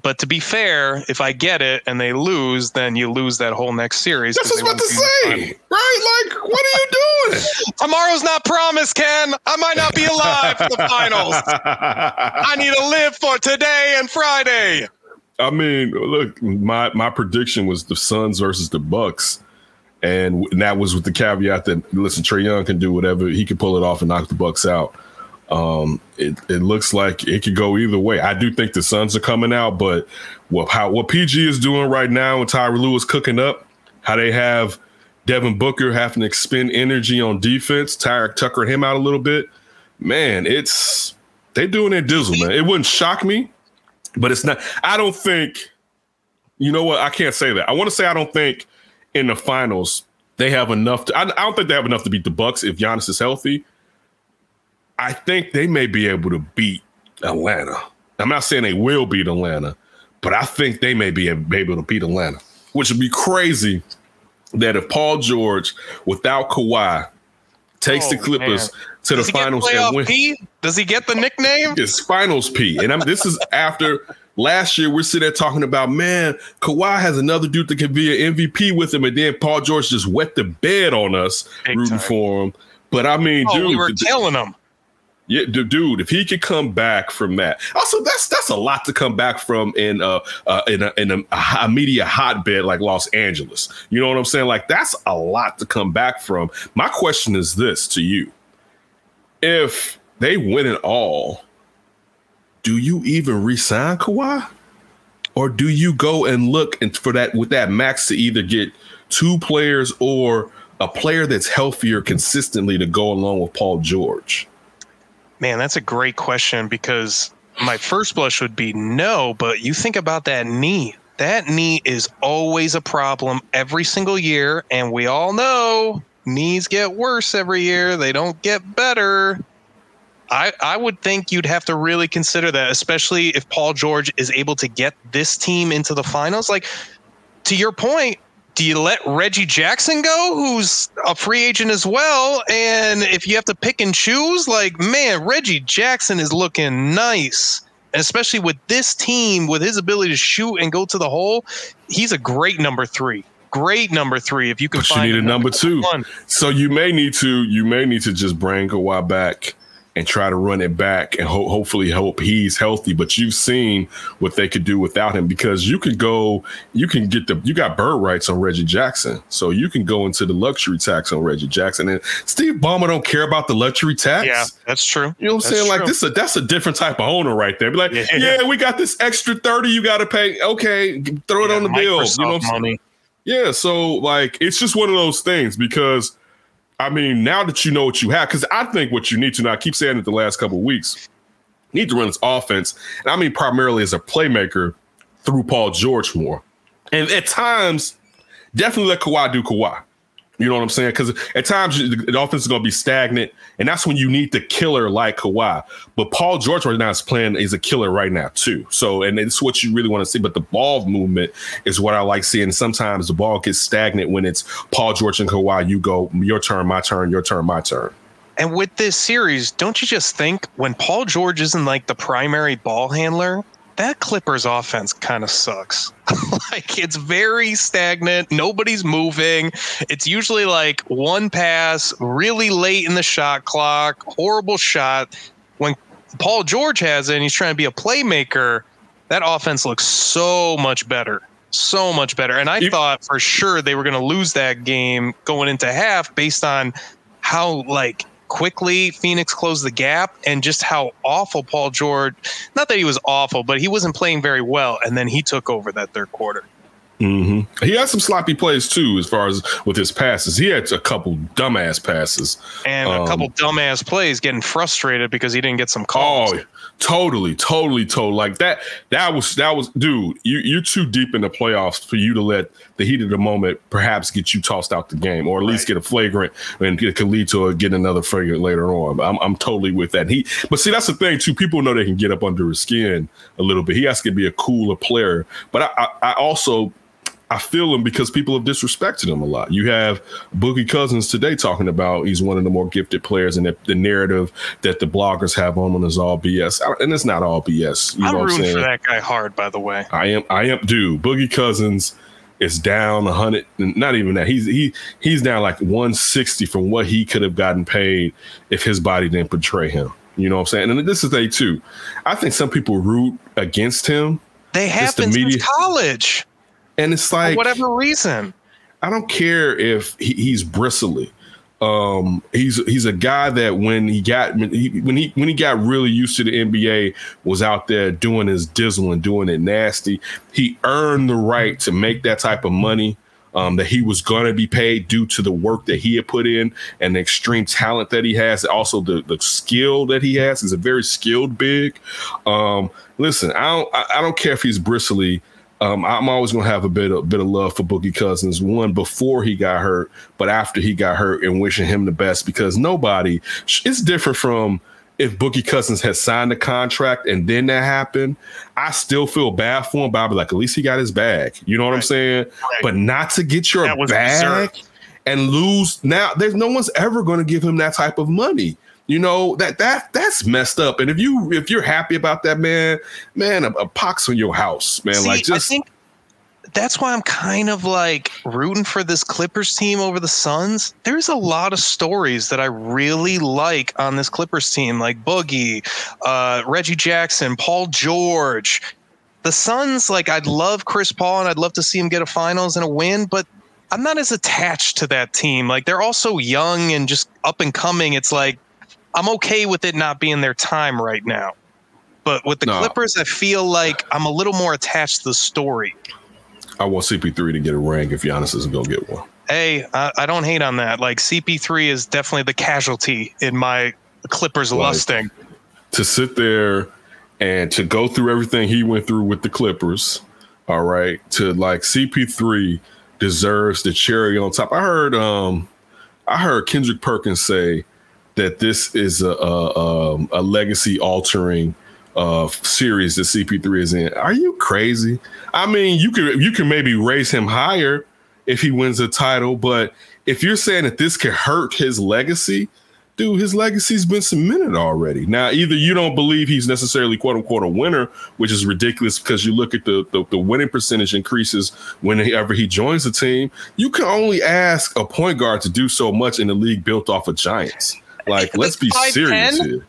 But to be fair, if I get it and they lose, then you lose that whole next series. That's what I was about to won't be in the say, right? Like, what are you doing? Tomorrow's not promised, Ken. I might not be alive for the finals. I need to live for today and Friday. I mean, look, my my prediction was the Suns versus the Bucks, and that was with the caveat that listen, Trae Young can do whatever he can pull it off and knock the Bucks out. Um, it it looks like it could go either way. I do think the Suns are coming out, but what how what PG is doing right now and Tyra Lewis cooking up, how they have Devin Booker having to expend energy on defense, Tyra Tucker him out a little bit. Man, it's they doing their dizzle, man. It wouldn't shock me, but it's not. I don't think. You know what? I can't say that. I want to say I don't think in the finals they have enough. To, I, I don't think they have enough to beat the Bucks if Giannis is healthy. I think they may be able to beat Atlanta. I'm not saying they will beat Atlanta, but I think they may be able to beat Atlanta, which would be crazy. That if Paul George without Kawhi takes the Oh, Clippers to Does the he finals and playoff win, P? Does he get the nickname? it's finals P. And I'm, this is after last year. We're sitting there talking about, man, Kawhi has another dude that can be an MVP with him. And then Paul George just wet the bed on us, Big rooting time. for him. But I mean, Oh, dude, we were killing them. Yeah, du- dude, if he could come back from that, also that's that's a lot to come back from in uh, uh in a in a, a media hotbed like Los Angeles. You know what I'm saying? Like that's a lot to come back from. My question is this to you: If they win it all, do you even resign Kawhi, or do you go and look and for that with that max to either get two players or a player that's healthier consistently to go along with Paul George? Man, that's a great question because my first blush would be no, but you think about that knee. That knee is always a problem every single year, and we all know knees get worse every year. They don't get better. I I would think you'd have to really consider that, especially if Paul George is able to get this team into the finals. Like to your point, do you let Reggie Jackson go, who's a free agent as well? And if you have to pick and choose, like, man, Reggie Jackson is looking nice. And especially with this team, with his ability to shoot and go to the hole, he's a great number three. Great number three. If you can But you need a number two. one. So you may need to you may need to just bring Kawhi back and try to run it back and ho- hopefully hope he's healthy. But you've seen what they could do without him because you can go, you can get the you got bird rights on Reggie Jackson, so you can go into the luxury tax on Reggie Jackson. And Steve Ballmer don't care about the luxury tax. Yeah, that's true. You know what I'm That's saying? Like this, is a, that's a different type of owner right there. Be like, Yeah. yeah, we got this extra thirty you got to pay. Okay, throw it Yeah, on the bill. You know what I'm saying? Yeah, so like it's just one of those things because I mean, now that you know what you have, because I think what you need to now I keep saying it the last couple weeks, need to run this offense, and I mean primarily as a playmaker through Paul George more. And at times, definitely let Kawhi do Kawhi. You know what I'm saying? Because at times the, offense is going to be stagnant, and that's when you need the killer like Kawhi. But Paul George right now is playing is a killer right now too. So, and it's what you really want to see. But the ball movement is what I like seeing. Sometimes the ball gets stagnant when it's Paul George and Kawhi. You go your turn, my turn, your turn, my turn. And with this series, don't you just think when Paul George isn't like the primary ball handler, that Clippers offense kind of sucks. like it's very stagnant. Nobody's moving. It's usually like one pass, really late in the shot clock, horrible shot. When Paul George has it and he's trying to be a playmaker, that offense looks so much better. So much better. And I thought for sure they were going to lose that game going into half based on how like quickly Phoenix closed the gap and just how awful Paul George not that he was awful, but he wasn't playing very well and then he took over that third quarter. Mm-hmm. He had some sloppy plays too, as far as with his passes. He had a couple dumbass passes. And Um, a couple dumbass plays getting frustrated because he didn't get some calls. Oh, totally, totally, totally. Like that. That was that was, dude. You you're too deep in the playoffs for you to let the heat of the moment perhaps get you tossed out the game, or at least get a flagrant, and it could lead to a, get another flagrant later on. I'm I'm totally with that. He, but see, that's the thing too. People know they can get up under his skin a little bit. He has to be a cooler player, but I, I, I also. I feel him because people have disrespected him a lot. You have Boogie Cousins today talking about he's one of the more gifted players, and that the narrative that the bloggers have on him is all BS. I- And it's not all BS. You I'm know what I'm saying? for that guy hard, by the way. I am. I am. Dude, Boogie Cousins is down a hundred. Not even that. He's he he's down like 160 from what he could have gotten paid if his body didn't betray him. You know what I'm saying? And this is a too. I think some people root against him, They have the media- college. And it's For like whatever reason. I don't care if he, he's bristly. Um, he's he's a guy that when he got when he when he when he got really used to the NBA was out there doing his dizzle and doing it nasty. He earned the right to make that type of money. Um, that he was going to be paid due to the work that he had put in and the extreme talent that he has, also the the skill that he has. He's a very skilled big. Um, listen, I don't I, I don't care if he's bristly. Um, I'm always gonna have a bit of bit of love for Boogie Cousins. One before he got hurt, but after he got hurt, and wishing him the best because nobody. It's different from if Boogie Cousins had signed the contract and then that happened. I still feel bad for him, but I'll be like, at least he got his bag. You know what I'm Right. saying? But not to get your bag deserved. and lose. Now, there's no one's ever going to give him that type of money. You know that that that's messed up. And if you if you're happy about that, man, man, a, a pox on your house, man. See, like just I think that's why I'm kind of like rooting for this Clippers team over the Suns. There's a lot of stories that I really like on this Clippers team, like Boogie, uh, Reggie Jackson, Paul George. The Suns, like I'd love Chris Paul and I'd love to see him get a finals and a win, but I'm not as attached to that team. Like they're all so young and just up and coming. It's like I'm okay with it not being their time right now. But with the No. Clippers, I feel like I'm a little more attached to the story. I want CP3 to get a ring if Giannis isn't gonna get one. Hey, I, I don't hate on that. Like CP3 is definitely the casualty in my Clippers Like- lusting. to sit there and to go through everything he went through with the Clippers, all right, to like CP3 deserves the cherry on top. I heard um I heard Kendrick Perkins say that this is a a, um, a legacy altering uh series that CP3 is in. Are you crazy? I mean, you could you can maybe raise him higher if he wins a title, but if you're saying that this could hurt his legacy, dude, his legacy's been cemented already. Now, either you don't believe he's necessarily quote unquote a winner, which is ridiculous because you look at the, the the winning percentage increases whenever he joins the team. You can only ask a point guard to do so much in a league built off of giants. Like, let's be That's 5'10"? serious here.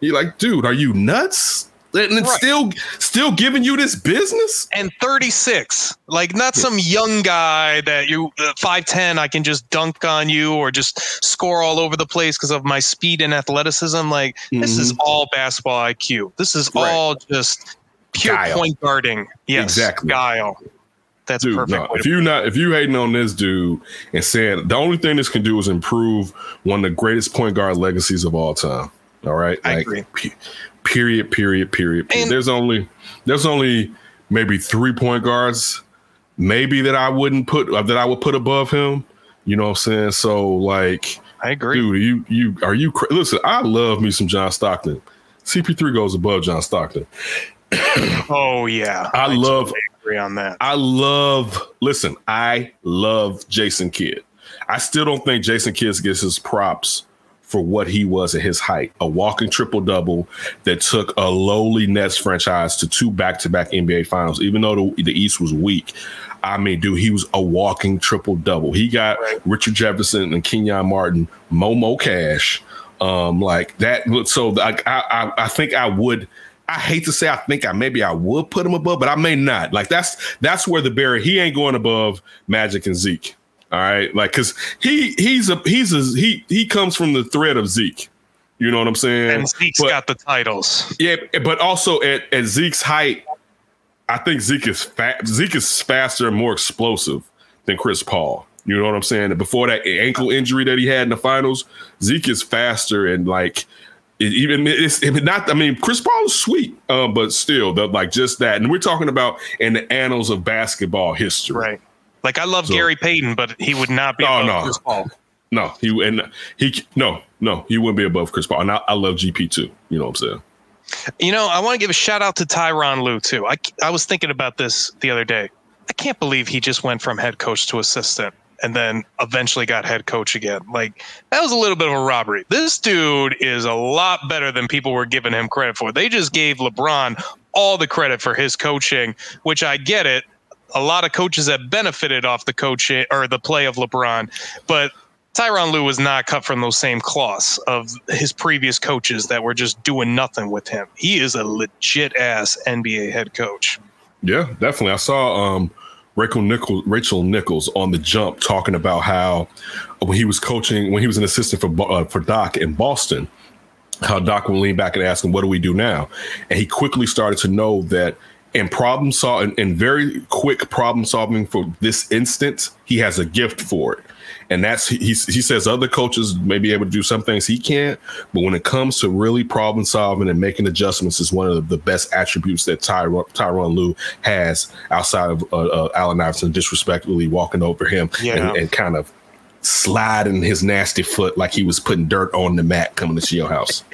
You're like, dude, are you nuts? And it's Right. still still giving you this business? And 36, like not some young guy that you uh, 5'10, I can just dunk on you or just score all over the place because of my speed and athleticism. Like, this is all basketball IQ. This is Mm-hmm. Right. all just pure Guile. point guarding. Yes, Exactly. guile. That's dude, perfect. no. If you not if you hating on this dude and saying the only thing this can do is improve one of the greatest point guard legacies of all time. All right, I agree. pe- period. Period. Period. there's only there's only maybe three point guards, maybe that I wouldn't put uh, that I would put above him. You know what I'm saying? So like, I agree. dude, you you are you cra- listen? I love me some John Stockton. CP3 goes above John Stockton. Oh yeah, I love totally agree on that. I love, listen, I love Jason Kidd. I still don't think Jason Kidd gets his props for what he was at his height. A walking triple double that took a lowly Nets franchise to two back to back NBA finals, even though the, the East was weak. I mean, dude, he was a walking triple double. He got Richard Jefferson and Kenyon Martin, Momo Cash. Um, like that. So like, I, I, I think I would. I hate to say I think I maybe I would put him above, but I may not. Like that's that's where the barrier. He ain't going above Magic and Zeke. All right, like because he he's a he's a he he comes from the thread of Zeke. You know what I'm saying? and Zeke's But- got the titles. yeah, but also at, at Zeke's height, I think Zeke is fat. Zeke is faster and more explosive than Chris Paul. You know what I'm saying? Before that ankle injury that he had in the finals, Zeke is faster and like it, even it's it, not. I mean, Chris Paul is sweet, uh, but still, the, like just that. And we're talking about in the annals of basketball history. Right. Like I love So- Gary Payton, but he would not be Oh, above no. Chris Paul. No, he and he no no he wouldn't be above Chris Paul. And I, I love GP too. You know what I'm saying? You know, I want to give a shout out to Tyronn Lue too. I I was thinking about this the other day. I can't believe he just went from head coach to assistant and then eventually got head coach again. Like that was a little bit of a robbery. This dude is a lot better than people were giving him credit for. They just gave LeBron all the credit for his coaching, which I get it. A lot of coaches have benefited off the coaching or the play of LeBron, but Tyronn Lue was not cut from those same cloths of his previous coaches that were just doing nothing with him. He is a legit ass NBA head coach. Yeah, definitely. I saw um Rachel Nichols, Rachel Nichols on the jump talking about how when he was coaching, when he was an assistant for uh, for Doc in Boston, how Doc would lean back and ask him, "What do we do now?" And he quickly started to know that in problem solving, in very quick problem solving for this instance, he has a gift for it. And that's he he says other coaches may be able to do some things he can't, but when it comes to really problem solving and making adjustments, is one of the best attributes that Tyronn Tyronn Lue has outside of uh, uh, Allen Iverson disrespectfully walking over him Yeah. and, and kind of sliding his nasty foot like he was putting dirt on the mat coming to your house.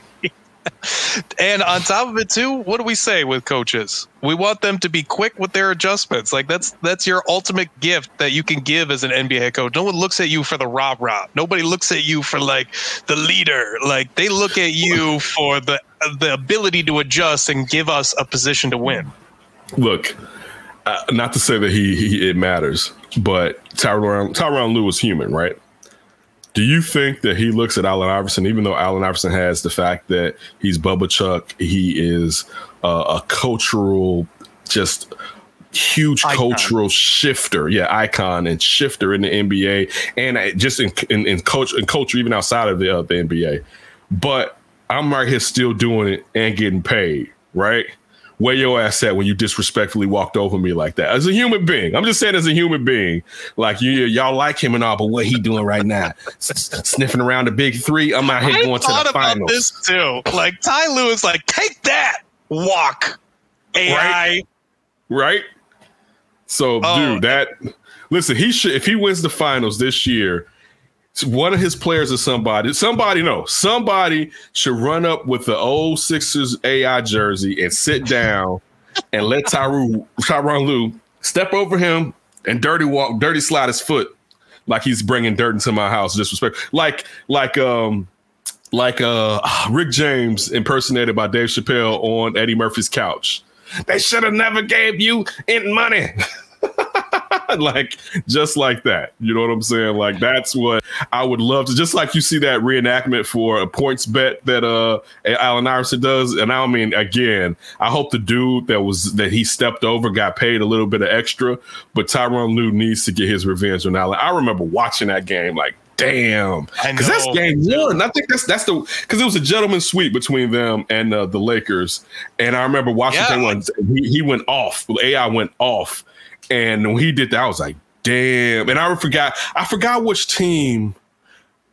And on top of it too, what do we say with coaches? We want them to be quick with their adjustments. Like that's that's your ultimate gift that you can give as an NBA head coach. No one looks at you for the rah rah. Nobody looks at you for like the leader. Like they look at you for the the ability to adjust and give us a position to win. Look, uh, not to say that he, he it matters, but Tyronn Tyronn Lue is human, right? Do you think that he looks at Allen Iverson, even though Allen Iverson has the fact that he's Bubba Chuck, he is uh, a cultural, just huge Icon. cultural shifter, yeah, icon and shifter in the NBA, and uh, just in in, in coach in culture even outside of the uh, the NBA. But I'm right here still doing it and getting paid, right? Where your ass at when you disrespectfully walked over me like that? As a human being, I'm just saying, as a human being, like you, y'all like him and all, but what he doing right now? Sniffing around the big three. I'm out here I going to the about finals. this too. Like Ty Lue is like, take that, walk, AI. Right. right? So, Oh. dude, that listen, he should if he wins the finals this year, one of his players or somebody, somebody no, somebody should run up with the old Sixers AI jersey and sit down and let Tyronn Tyronn Lue step over him and dirty walk, dirty slide his foot like he's bringing dirt into my house. Disrespect, like like um like uh Rick James impersonated by Dave Chappelle on Eddie Murphy's couch. They should have never gave you in money. like just like that. You know what I'm saying? Like that's what I would love to just like you see that reenactment for a PointsBet that uh Allen Iverson does. And I mean again, I hope the dude that was that he stepped over got paid a little bit of extra, but Tyronn Lue needs to get his revenge on Allen. I remember watching that game like damn because that's game one. I think that's that's the because it was a gentleman's sweep between them and uh, the Lakers, and I remember watching Yeah. one. He, he went off. AI went off, and when he did that, I was like, damn. And I forgot. I forgot which team.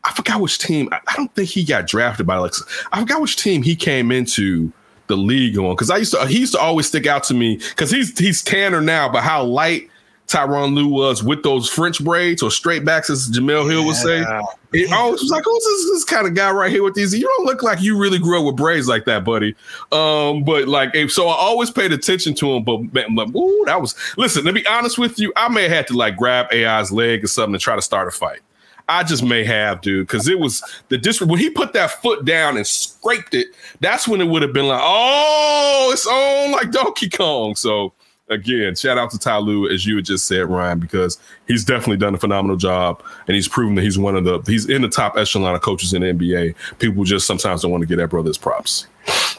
I forgot which team. I, I don't think he got drafted by like. I forgot which team he came into the league on because I used to. He used to always stick out to me because he's he's tanner now, but how light. Tyronn Lue was with those French braids or straight backs, as Jemele Hill would say. Yeah. It always was like, who's this, this kind of guy right here with these. You don't look like you really grew up with braids like that, buddy. Um, but like, so I always paid attention to him. But man, like, ooh, that was. Listen, to be honest with you, I may have had to like grab AI's leg or something to try to start a fight. I just may have, dude, because it was the dis when he put that foot down and scraped it. That's when it would have been like, oh, it's on like Donkey Kong. So again, shout out to Ty Lue, as you had just said, Ryan, because he's definitely done a phenomenal job and he's proven that he's one of the he's in the top echelon of coaches in the NBA. People just sometimes don't want to get that brother's props.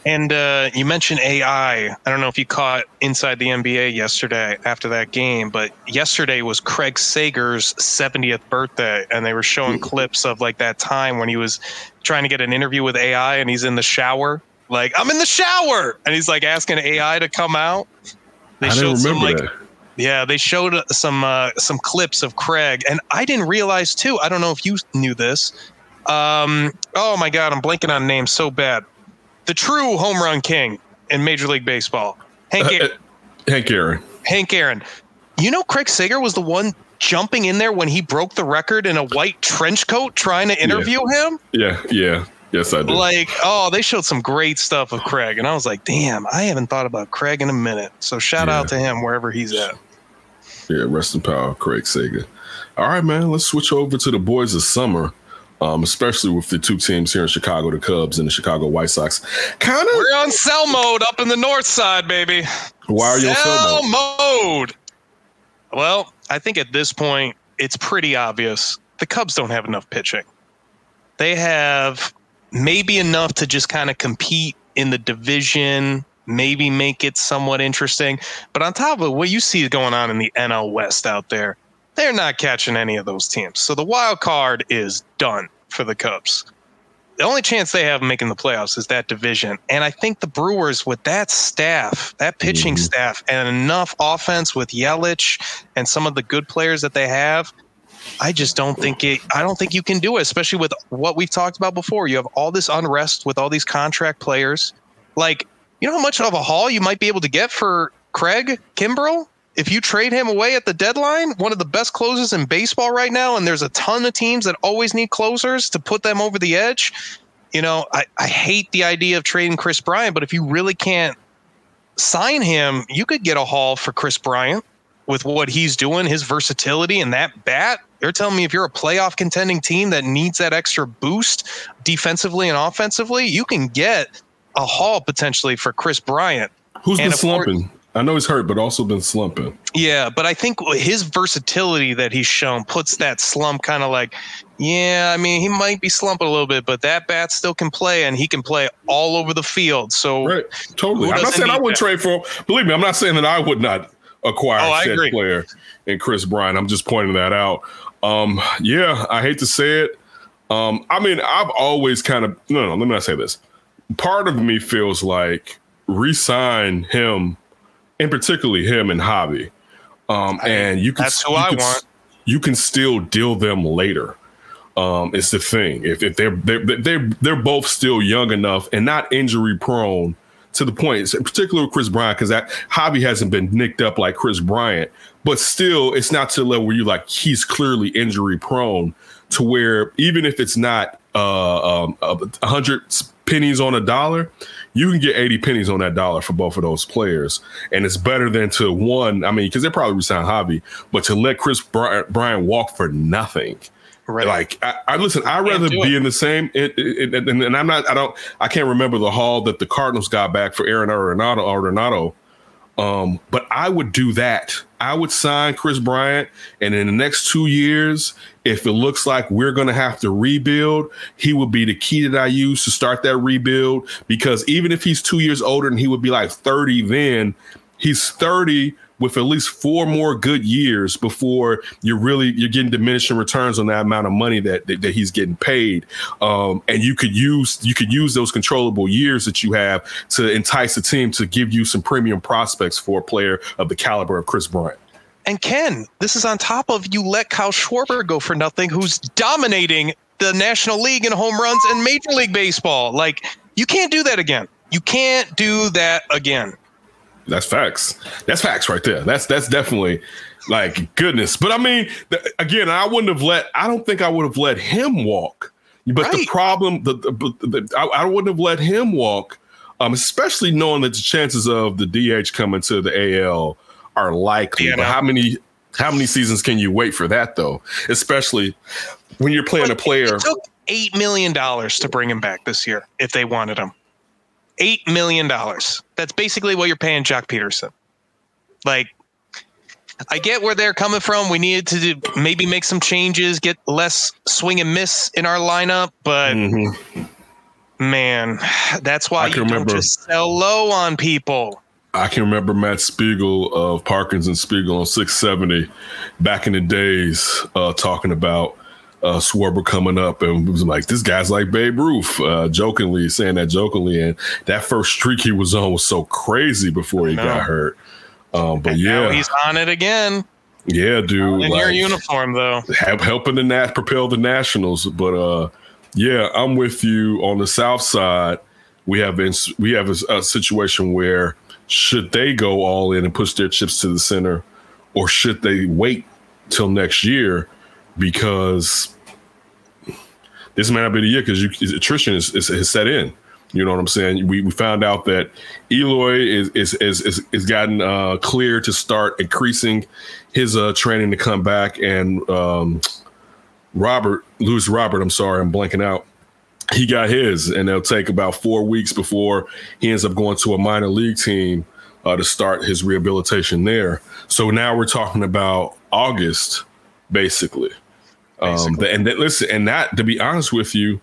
And uh, you mentioned AI. I don't know if you caught Inside the NBA yesterday after that game, but yesterday was Craig Sager's 70th birthday, and they were showing clips of like that time when he was trying to get an interview with AI, and he's in the shower, like I'm in the shower, and he's like asking AI to come out. They I didn't some like that. yeah, they showed uh, some uh, some clips of Craig, and I didn't realize too. I don't know if you knew this. Um, oh my God, I'm blanking on names so bad. The true home run king in Major League Baseball, Hank Uh, uh, Hank Aaron. Hank Aaron. You know, Craig Sager was the one jumping in there when he broke the record in a white trench coat trying to interview him. Yeah, yeah. Yes, I do. Like, oh, they showed some great stuff of Craig, and I was like, damn, I haven't thought about Craig in a minute. So shout Yeah. out to him wherever he's at. Yeah, rest in power, Craig Sager. All right, man. Let's switch over to the boys of summer, um, especially with the two teams here in Chicago, the Cubs and the Chicago White Sox. Kind of. We're on sell mode up in the north side, baby. Why are you on sell sell mode? mode? Well, I think at this point it's pretty obvious the Cubs don't have enough pitching. They have maybe enough to just kind of compete in the division, maybe make it somewhat interesting. But on top of it, what you see going on in the NL West out there, they're not catching any of those teams. So the wild card is done for the Cubs the only chance they have of making the playoffs is that division. And I think the Brewers, with that staff, that pitching Mhm. staff, and enough offense with Yelich and some of the good players that they have, I just don't think it. I don't think you can do it, especially with what we've talked about before. You have all this unrest with all these contract players. Like, you know how much of a haul you might be able to get for Craig Kimbrel if you trade him away at the deadline? One of the best closers in baseball right now, and there's a ton of teams that always need closers to put them over the edge. You know, I, I hate the idea of trading Kris Bryant, but if you really can't sign him, you could get a haul for Kris Bryant with what he's doing, his versatility, and that bat. You're telling me if you're a playoff contending team that needs that extra boost defensively and offensively, you can get a haul potentially for Kris Bryant. Who's And been of course- slumping? I know he's hurt, but also been slumping. Yeah, but I think his versatility that he's shown puts that slump kind of like, yeah, I mean, he might be slumping a little bit, but that bat still can play and he can play all over the field. So, right, totally. I'm not saying I wouldn't trade for him. Believe me, I'm not saying that I would not acquire Oh, said agree. player and Kris Bryant. I'm just pointing that out. Um, yeah, I hate to say it. Um, I mean, I've always kind of no, no. Let me not say this. Part of me feels like re-sign him, and particularly him and Javy, um, and you can. that's who you I can- want. You can still deal them later. Um, it's the thing. If, if they're, they're they're they're both still young enough and not injury prone to the point, particularly with Kris Bryant, because that Javy hasn't been nicked up like Kris Bryant, but still, it's not to the level where you like he's clearly injury prone to where even if it's not uh, um, a hundred pennies on a dollar, you can get 80 pennies on that dollar for both of those players. And it's better than to one, I mean, because they probably resign Javy, but to let Kris Bryant, Bryant walk for nothing. Right. Like I, I listen, I'd rather be it. in the same. It, it, and, and I'm not. I don't. I can't remember the haul that the Cardinals got back for Aaron Arenado. Arenado. Um, but I would do that. I would sign Kris Bryant, and in the next two years, if it looks like we're going to have to rebuild, he would be the key that I use to start that rebuild. Because even if he's two years older and he would be like 30 then, he's 30 with at least four more good years before you're really you're getting diminishing returns on that amount of money that that, that he's getting paid um, and you could use you could use those controllable years that you have to entice a team to give you some premium prospects for a player of the caliber of Kris Bryant. And Ken, this is on top of you let Kyle Schwarber go for nothing, who's dominating the National League in home runs and Major League Baseball. Like, you can't do that again. You can't do that again. That's facts. That's facts right there. That's that's definitely like goodness. But I mean, th- again, I wouldn't have let. I don't think I would have let him walk. But the problem, the, the, the, I, I wouldn't have let him walk, um, especially knowing that the chances of the DH coming to the AL are likely. Yeah, but how many how many seasons can you wait for that though? Especially when you're playing a player. It took $8 million to bring him back this year if they wanted him. $8 million. That's basically what you're paying Joc Pederson. Like, I get where they're coming from. We needed to do, maybe make some changes, get less swing and miss in our lineup, but Mhm. man, that's why I you can don't remember- just sell low on people. I can remember Matt Spiegel of Parkinson Spiegel on 670 back in the days uh, talking about uh, Schwarber coming up and was like, this guy's like Babe Ruth, uh, jokingly saying that jokingly. And that first streak he was on was so crazy before he got hurt. Um, but Now yeah, he's on it again yeah, dude. in your uniform, though. help, helping the Nat propel the Nationals. But uh, yeah, I'm with you on the South side. We have been, we have a, a situation where should they go all in and push their chips to the center, or should they wait till next year because this may not be the year because attrition is, is, is set in. You know what I'm saying? We, we found out that Eloy is is is is, is gotten uh, clear to start increasing his uh, training to come back, and um, Robert Lewis Robert, I'm sorry, I'm blanking out. He got his, and it'll take about four weeks before he ends up going to a minor league team uh, to start his rehabilitation there. So now we're talking about August, basically. Um, the- and that, listen, and that to be honest with you,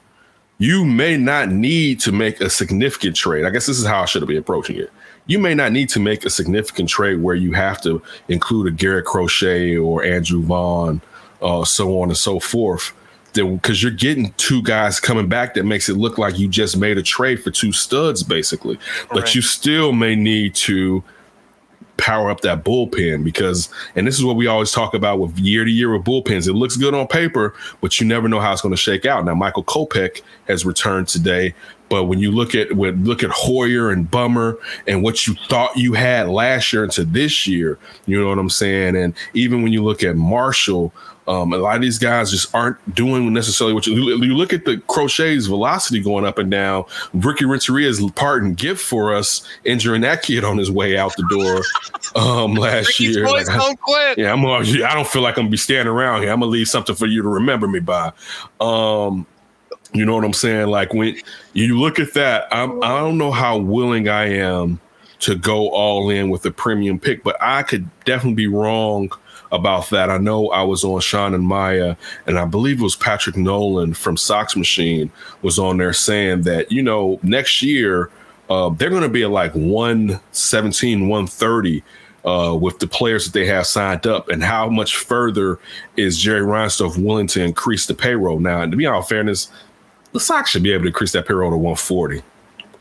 you may not need to make a significant trade. I guess this is how I should be approaching it. You may not need to make a significant trade where you have to include a Garrett Crochet or Andrew Vaughn, uh, so on and so forth. Because you're getting two guys coming back that makes it look like you just made a trade for two studs, basically. But Right. you still may need to power up that bullpen because, and this is what we always talk about with year to year with bullpens. It looks good on paper, but you never know how it's going to shake out. Now, Michael Kopech has returned today, but when you look at when look at Heuer and Bummer and what you thought you had last year into this year, you know what I'm saying? And even when you look at Marshall, um, a lot of these guys just aren't doing necessarily what you, you look at the crochet's velocity going up and down. Ricky Renteria's part and gift for us, injuring that kid on his way out the door um, last Ricky's year. boys Like, don't quit. yeah, I'm. Gonna, I don't feel like I'm gonna be standing around here. I'm gonna leave something for you to remember me by. Um, you know what I'm saying? Like when you look at that, I'm. I don't know how willing I am to go all in with a premium pick, but I could definitely be wrong about that. I know I was on Sean and Maya, and I believe it was Patrick Nolan from Sox Machine was on there saying that, you know, next year uh, they're going to be at like 117, 130 uh, with the players that they have signed up, and how much further is Jerry Reinsdorf willing to increase the payroll? Now, and to be all fairness, the Sox should be able to increase that payroll to 140,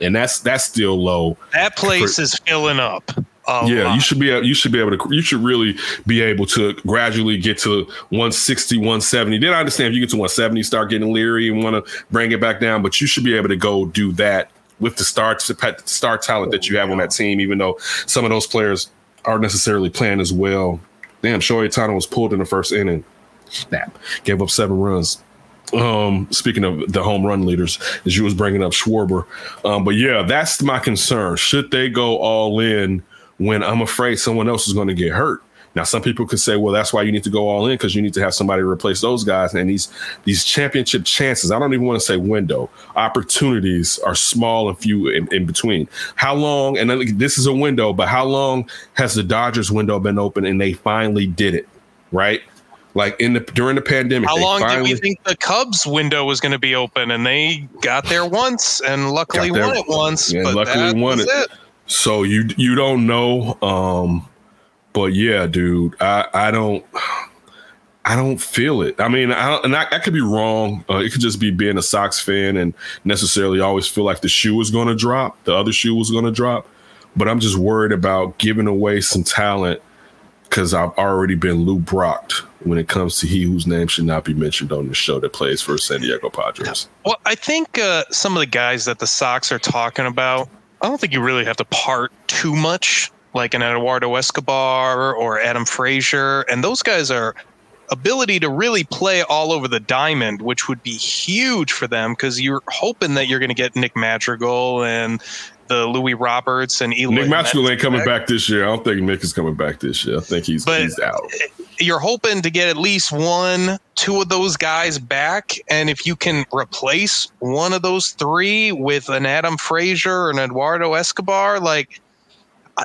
and that's that's still low. That place is filling up. A yeah, lot. you should be you should be able to you should really be able to gradually get to 160, 170. Then I understand if you get to 170, start getting leery and want to bring it back down, but you should be able to go do that with the star star talent that you have on that team. Even though some of those players aren't necessarily playing as well. Damn, Shohei Ohtani was pulled in the first inning. Snap, gave up seven runs. Um, speaking of the home run leaders, as you was bringing up Schwarber, um, but yeah, that's my concern. Should they go all in when I'm afraid someone else is going to get hurt? Now, some people could say, well, that's why you need to go all in because you need to have somebody replace those guys. And these these championship chances, I don't even want to say window, opportunities are small and few in, in between. How long, and this is a window, but how long has the Dodgers window been open and they finally did it, right? Like in the during the pandemic. How long finally, did we think the Cubs window was going to be open? And they got there once, and luckily won it once. Yeah, but luckily won was it. So you you don't know, um, but yeah, dude, I I don't I don't feel it. I mean, I and I, I could be wrong. Uh, it could just be being a Sox fan and necessarily always feel like the shoe was going to drop, the other shoe was going to drop. But I'm just worried about giving away some talent because I've already been Lou Brocked when it comes to he whose name should not be mentioned on the show that plays for San Diego Padres. Well, I think uh, some of the guys that the Sox are talking about, I don't think you really have to part too much, like an Eduardo Escobar or Adam Frazier, and those guys are ability to really play all over the diamond, which would be huge for them because you're hoping that you're going to get Nick Madrigal and the Louis Roberts and Eloy. Nick Madrigal ain't coming back. back this year. I don't think Nick is coming back this year. I think he's But- he's out. you're hoping to get at least one, two of those guys back. And if you can replace one of those three with an Adam Frazier or an Eduardo Escobar, like I,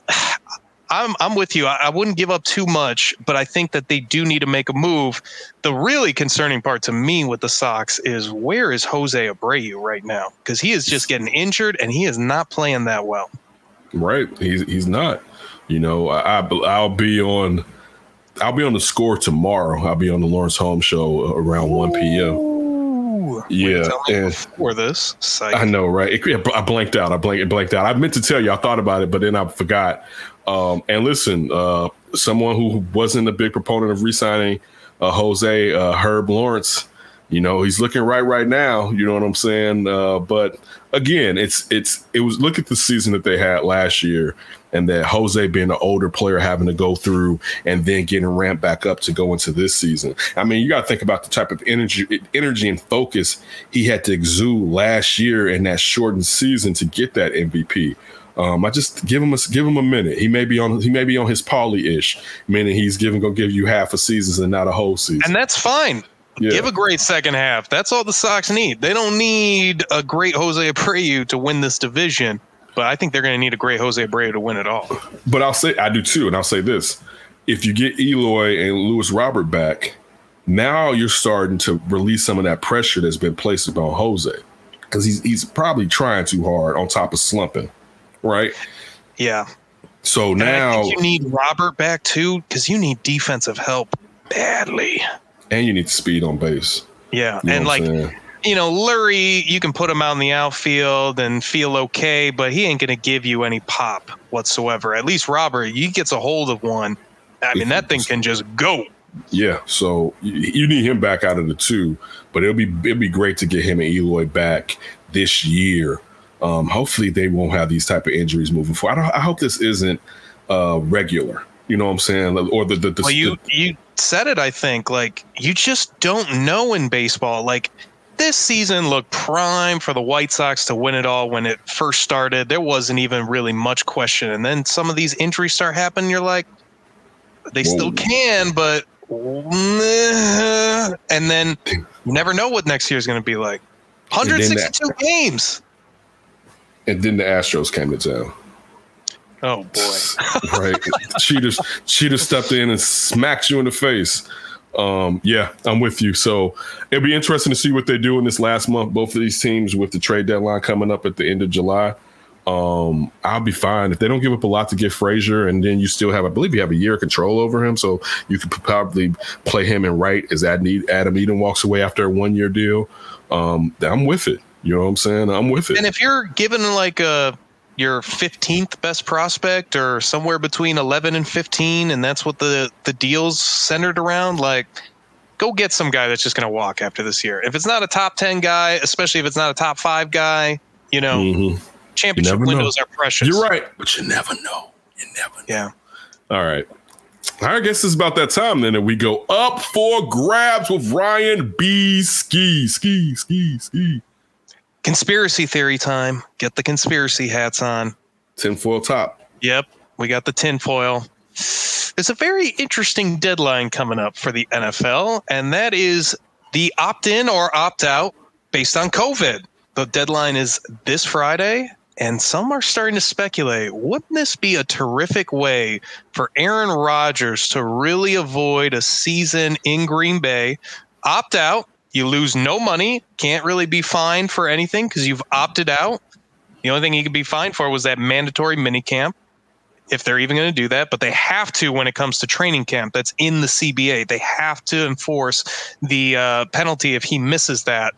I'm I'm with you. I, I wouldn't give up too much, but I think that they do need to make a move. The really concerning part to me with the Sox is where is Jose Abreu right now? Because he is just getting injured and he is not playing that well. Right. He's he's not. You know, I, I I'll be on I'll be on the score tomorrow. I'll be on the Lawrence Holmes show around 1 p.m. Ooh. Yeah, and- before this. Psych. I know, right? It, I blanked out. I blanked, blanked out. I meant to tell you, I thought about it, but then I forgot. Um, and listen, uh, someone who wasn't a big proponent of re-signing uh, Jose uh, Herb Lawrence, you know, he's looking right right now. You know what I'm saying? Uh, but again, it's it's it was look at the season that they had last year, and that Jose being an older player having to go through and then getting ramped back up to go into this season. I mean, you got to think about the type of energy energy and focus he had to exude last year in that shortened season to get that MVP. Um, I just give him a give him a minute. He may be on he may be on his Paulie ish, meaning he's giving gonna give you half a season and not a whole season. and that's fine. Yeah. Give a great second half. That's all the Sox need. They don't need a great Jose Abreu to win this division, but I think they're going to need a great Jose Abreu to win it all. But I'll say I do too, and I'll say this: if you get Eloy and Lewis Robert back, now you're starting to release some of that pressure that's been placed upon Jose because he's he's probably trying too hard on top of slumping, right? Yeah. So And now, you need Robert back too because you need defensive help badly. And you need speed on base. Yeah. You know and like, saying? you know, Leury, you can put him out in the outfield and feel okay, but he ain't going to give you any pop whatsoever. At least Robert, he gets a hold of one. I mean, that thing can just go. Yeah, so you, you need him back out of the two, but it'll be it'll be great to get him and Eloy back this year. Um, hopefully, they won't have these type of injuries moving forward. I, don't, I hope this isn't uh, regular. You know what I'm saying? Or the the, the, Well, you the- you said it. I think like you just don't know in baseball. Like this season looked prime for the White Sox to win it all when it first started. There wasn't even really much question, and then some of these injuries start happening. You're like, they still can, but and then you never know what next year is going to be like. then that- 162 games. and then the Astros came to town. Oh boy. right? she just she just stepped in and smacked you in the face. Um, yeah, I'm with you. So it'll be interesting to see what they do in this last month. Both of these teams with the trade deadline coming up at the end of July. Um, I'll be fine if they don't give up a lot to get Frazier, and then you still have, I believe, you have a year of control over him, so you could probably play him and right as Adam Adam Eaton walks away after a one year deal. Um, I'm with it. You know what I'm saying? I'm with it. And if you're given like a your 15th best prospect or somewhere between 11 and 15 and that's what the the deal's centered around like go get some guy that's just going to walk after this year if it's not a top 10 guy especially if it's not a top 5 guy you know Mhm. championship know. windows are precious You're right, but you never know. You never know. yeah All right. I guess it's about that time then that we go up for grabs with Ryan B. Ski. Ski, ski, ski. Conspiracy theory time get the conspiracy hats on Tinfoil top. Yep, we got the tinfoil. There's a very interesting deadline coming up for the NFL, and that is the opt in or opt out based on COVID. The deadline is this Friday, and some are starting to speculate wouldn't this be a terrific way for Aaron Rodgers to really avoid a season in Green Bay? Opt out, you lose no money, can't really be fined for anything because you've opted out. The only thing he could be fined for was that mandatory mini camp, if they're even going to do that. But they have to when it comes to training camp. That's in the CBA. They have to enforce the uh, penalty if he misses that.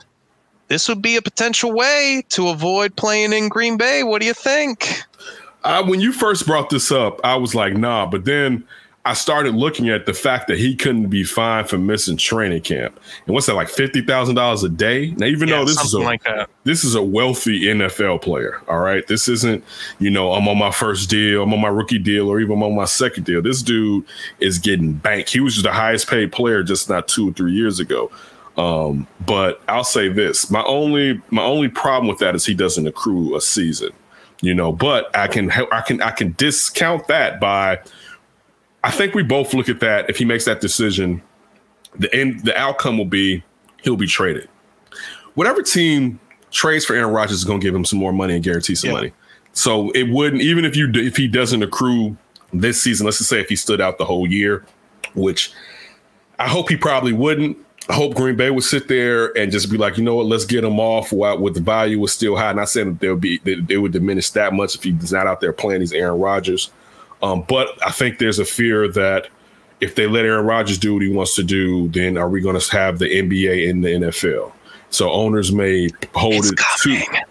This would be a potential way to avoid playing in Green Bay. What do you think? Uh, when you first brought this up, I was like, nah. But then I started looking at the fact that he couldn't be fined for missing training camp. And what's that, like fifty thousand dollars a day? Now, even Yeah, though this is a like that. this is a wealthy NFL player. All right. This isn't, you know, I'm on my first deal, I'm on my rookie deal, or even I'm on my second deal. This dude is getting bank. He was the highest paid player just not two or three years ago. Um, but I'll say this: my only my only problem with that is he doesn't accrue a season, you know. But I can I can I can discount that by I think we both look at that. If he makes that decision, the end the outcome will be he'll be traded whatever team trades for Aaron Rodgers is going to give him some more money and guarantee some Yeah. money. So it wouldn't even if you if he doesn't accrue this season. Let's just say if he stood out the whole year, which I hope he probably wouldn't. I hope Green Bay would sit there and just be like, you know what, let's get him off while with the value was still high. Not saying that there would be they would diminish that much if he's not out there playing these Aaron Rodgers. Um, but I think there's a fear that if they let Aaron Rodgers do what he wants to do, then are we going to have the NBA in the NFL? So owners may hold It's it coming. to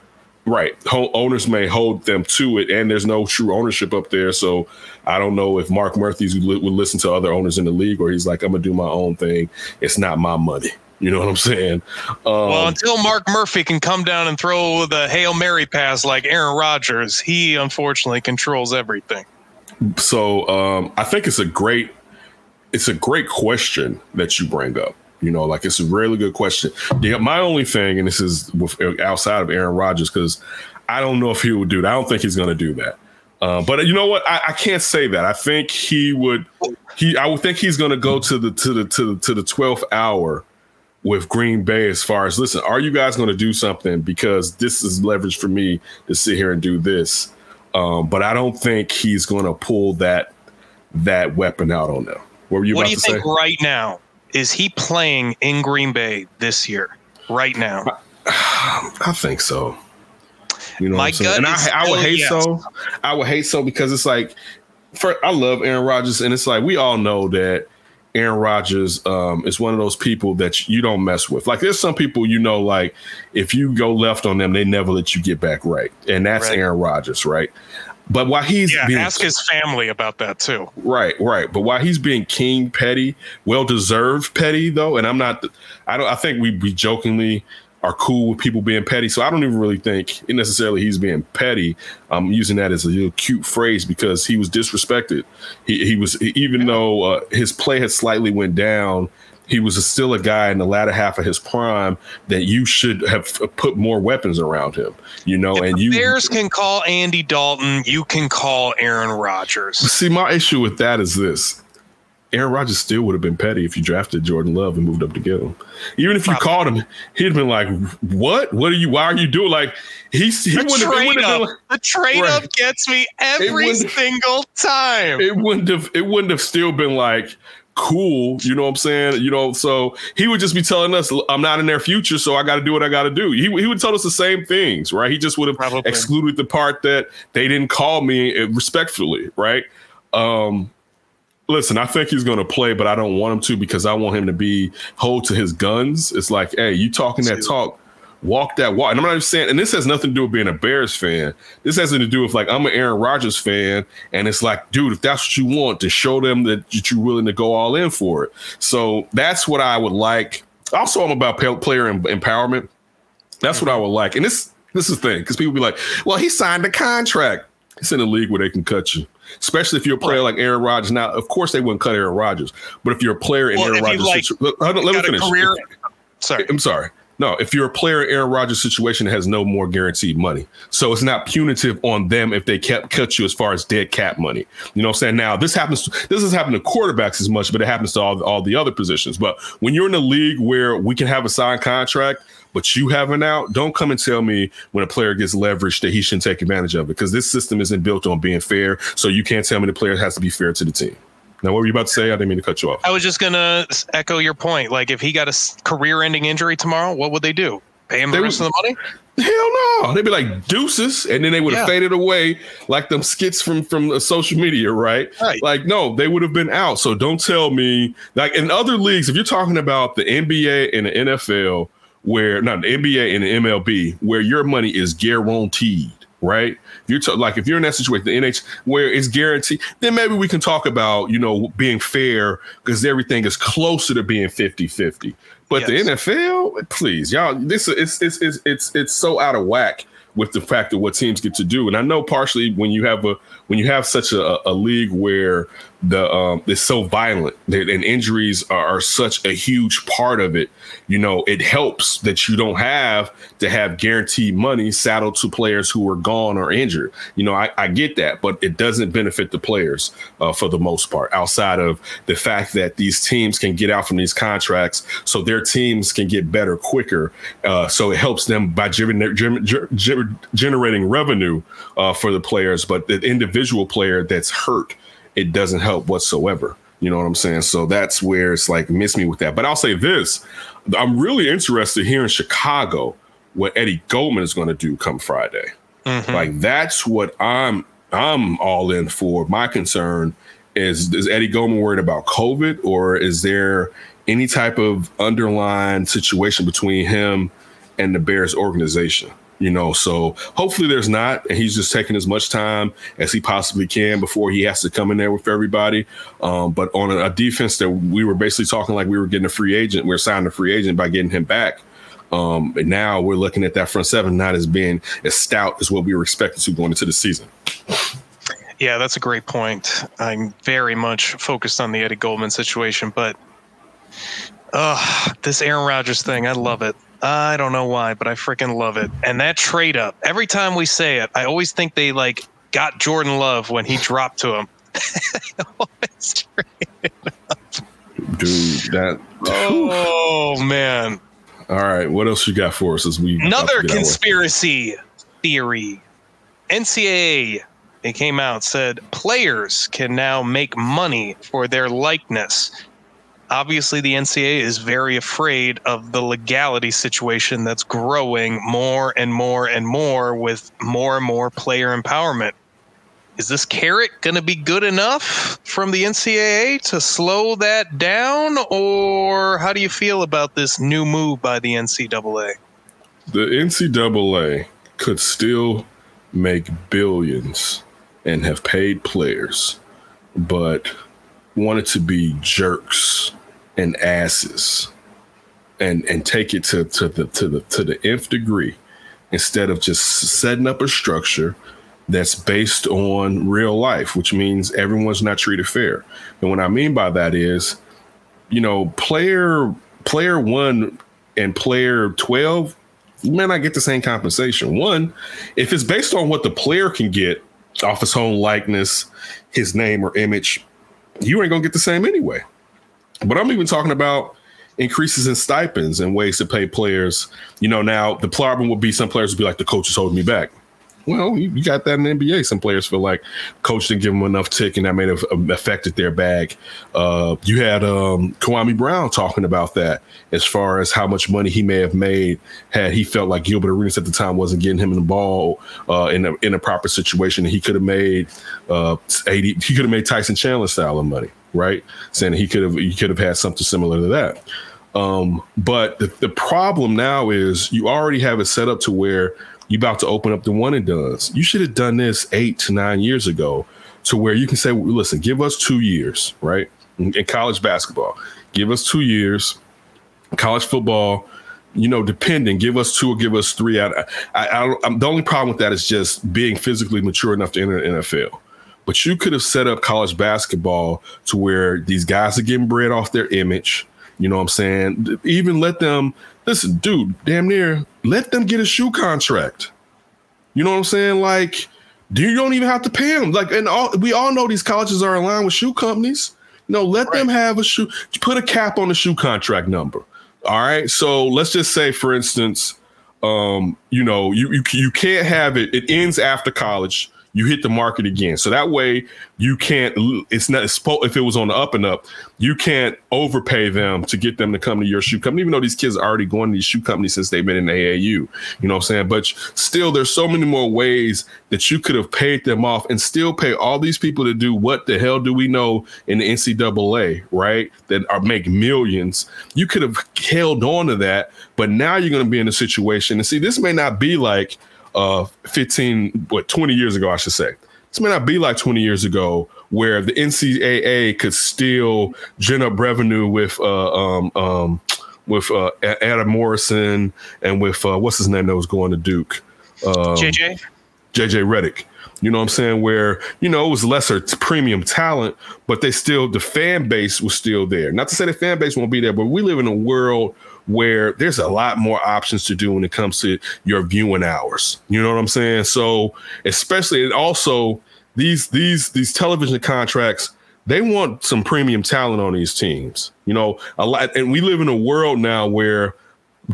right. Ho- owners may hold them to it, and there's no true ownership up there. So I don't know if Mark Murphy's would, would listen to other owners in the league, or he's like, I'm gonna do my own thing. It's not my money. You know what I'm saying? Um, Well, until Mark Murphy can come down and throw the Hail Mary pass like Aaron Rodgers, he unfortunately controls everything. So um, I think it's a great it's a great question that you bring up. You know, like it's a really good question. Yeah, my only thing, and this is with, outside of Aaron Rodgers, because I don't know if he would do that. I don't think he's going to do that. Uh, but you know what? I, I can't say that. I think he would. He, I would think he's going to go to the to the to the to the twelfth hour with Green Bay as far as listen. Are you guys going to do something? Because this is leverage for me to sit here and do this. Um, but I don't think he's going to pull that that weapon out on them. What what do you to say? think right now? Is he playing in Green Bay this year? Right now? I think so. You know My what I'm saying? And I, I would hate yes. so. I would hate so because it's like, for I love Aaron Rodgers, and it's like we all know that Aaron Rodgers um, is one of those people that you don't mess with. Like there's some people you know, like if you go left on them, they never let you get back right, and that's Right. Aaron Rodgers, right? But while he's Yeah, being ask his family about that too. Right, right. But while he's being king petty, well deserved petty though, and I'm not. I don't. I think we we jokingly are cool with people being petty. So I don't even really think necessarily he's being petty. I'm using that as a little cute phrase because he was disrespected. He he was even though uh, his play had slightly went down. He was still a guy in the latter half of his prime that you should have put more weapons around him, you know. and you Bears can call Andy Dalton. You can call Aaron Rodgers. See, my issue with that is this. Aaron Rodgers still would have been petty if you drafted Jordan Love and moved up to get him. Even if you Probably. called him, he'd have been like, "What? What are you? Why are you doing?" Like he's he The wouldn't have, trade wouldn't up, like- the trade Right. up gets me every single time. it wouldn't have it wouldn't have still been like cool you know what i'm saying you know so he would just be telling us i'm not in their future so i got to do what i got to do he, he would tell us the same things right he just would have Probably. excluded the part that they didn't call me uh, respectfully right um listen i think he's going to play but i don't want him to because i want him to be hold to his guns it's like hey you talking that talk walk that walk. And I'm not even saying, and this has nothing to do with being a Bears fan. This has nothing to do with like I'm an Aaron Rodgers fan, and it's like, dude, if that's what you want, to show them that you're willing to go all in for it. So that's what I would like. Also, I'm about player empowerment. That's what I would like. And this this is the thing because people be like, well, he signed a contract. It's in a league where they can cut you. Especially if you're a player like Aaron Rodgers. Now, of course, they wouldn't cut Aaron Rodgers, but if you're a player in Well, Aaron Rodgers, like, situ- let, let me finish. career. Sorry. I'm sorry. No, if you're a player in Aaron Rodgers' situation, it has no more guaranteed money. So it's not punitive on them if they kept cut you as far as dead cap money. You know what I'm saying? Now this happens this has happened to quarterbacks as much, but it happens to all, all the other positions. But when you're in a league where we can have a signed contract, but you have an out, don't come and tell me when a player gets leveraged that he shouldn't take advantage of it because this system isn't built on being fair. So you can't tell me the player has to be fair to the team. Now, what were you about to say? I didn't mean to cut you off. I was just gonna echo your point. Like, if he got a career-ending injury tomorrow, what would they do? Pay him the They rest would- of the money? Hell no. They'd be like deuces, and then they would have Yeah. faded away like them skits from from uh, social media, right? Right. Like, no, they would have been out. So don't tell me like in other leagues, if you're talking about the NBA and the NFL, where not the NBA and the MLB, where your money is guaranteed, right? You're ta- like if you're in that situation, the NH where it's guaranteed, then maybe we can talk about, you know, being fair because everything is closer to being 50-50. But the NFL, please, y'all, this is it's it's it's it's so out of whack with the fact of what teams get to do. And I know partially when you have a when you have such a, a league where the um it's so violent and injuries are, are such a huge part of it, you know, it helps that you don't have to have guaranteed money saddled to players who are gone or injured. You know, I, I get that, but it doesn't benefit the players uh, for the most part, outside of the fact that these teams can get out from these contracts so their teams can get better quicker. Uh, so it helps them by gener- gener- gener- generating revenue uh, for the players, but the individual player that's hurt, it doesn't help whatsoever. You know what I'm saying? So that's where it's like miss me with that. But I'll say this: I'm really interested here in Chicago what Eddie Goldman is going to do come Friday. Mm-hmm. Like that's what I'm I'm all in for. My concern is is Eddie Goldman worried about COVID or is there any type of underlying situation between him and the Bears organization? You know, so hopefully there's not, and he's just taking as much time as he possibly can before he has to come in there with everybody. Um, but on a, a defense that we were basically talking like we were getting a free agent, we are signing a free agent by getting him back. Um, and now we're looking at that front seven not as being as stout as what we were expecting to going into the season. Yeah, that's a great point. I'm very much focused on the Eddie Goldman situation, but uh, this Aaron Rodgers thing, I love it. I don't know why, but I freaking love it. And that trade up, every time we say it, I always think they like got Jordan Love when he dropped to him. Dude, that oh man. all right. What else you got for us as we Another get our way? conspiracy theory. NCAA, it came out, said players can now make money for their likeness. Obviously, the NCAA is very afraid of the legality situation that's growing more and more and more with more and more player empowerment. Is this carrot going to be good enough from the NCAA to slow that down? Or how do you feel about this new move by the NCAA? the NCAA could still make billions and have paid players, but wanted to be jerks and asses and and take it to, to the to the to the nth degree instead of just setting up a structure that's based on real life, which means everyone's not treated fair. And what I mean by that is, you know, player player one and player 12 you may not get the same compensation. One, if it's based on what the player can get off his own likeness, his name or image, you ain't gonna get the same anyway. But I'm even talking about increases in stipends and ways to pay players. You know, now the problem would be some players would be like, the coach is holding me back. Well, you, you got that in the NBA. Some players feel like coach didn't give them enough tick, and that may have um, affected their bag. Uh, you had um, Kwame Brown talking about that as far as how much money he may have made had he felt like Gilbert Arenas at the time wasn't getting him in the ball uh, in a in a proper situation. He could have made uh, eighty. He could have made Tyson Chandler style of money, right? Saying he could have he could have had something similar to that. Um, but the, the problem now is you already have it set up to where you about to open up the one and dones. You should have done this eight to nine years ago to where you can say, listen, give us two years, right? In, in college basketball, give us two years. College football, you know, depending, give us two or give us three. I, I, I I'm, the only problem with that is just being physically mature enough to enter the NFL. But you could have set up college basketball to where these guys are getting bread off their image. You know what I'm saying? Even let them listen, dude, damn near let them get a shoe contract. You know what I'm saying? Like, you don't even have to pay them. Like, and all we all know these colleges are aligned with shoe companies. You know, let them have a shoe, put a cap on the shoe contract number. All right. So let's just say, for instance, um, you know, you you, you can't have it, it ends after college you hit the market again. So that way you can't, it's not, if it was on the up and up, you can't overpay them to get them to come to your shoe company, even though these kids are already going to these shoe companies since they've been in the AAU. You know what I'm saying? But still, there's so many more ways that you could have paid them off and still pay all these people to do what the hell do we know in the NCAA, right? That are make millions. You could have held on to that, but now you're going to be in a situation. And see, this may not be like, uh 15 what 20 years ago i should say this may not be like 20 years ago where the ncaa could still generate revenue with uh um um with uh adam morrison and with uh what's his name that was going to duke um, JJ? jj Redick. You know what I'm saying? Where, you know, it was lesser t- premium talent, but they still, the fan base was still there. Not to say the fan base won't be there, but we live in a world where there's a lot more options to do when it comes to your viewing hours. You know what I'm saying? So, especially and also these these these television contracts, they want some premium talent on these teams. You know, a lot and we live in a world now where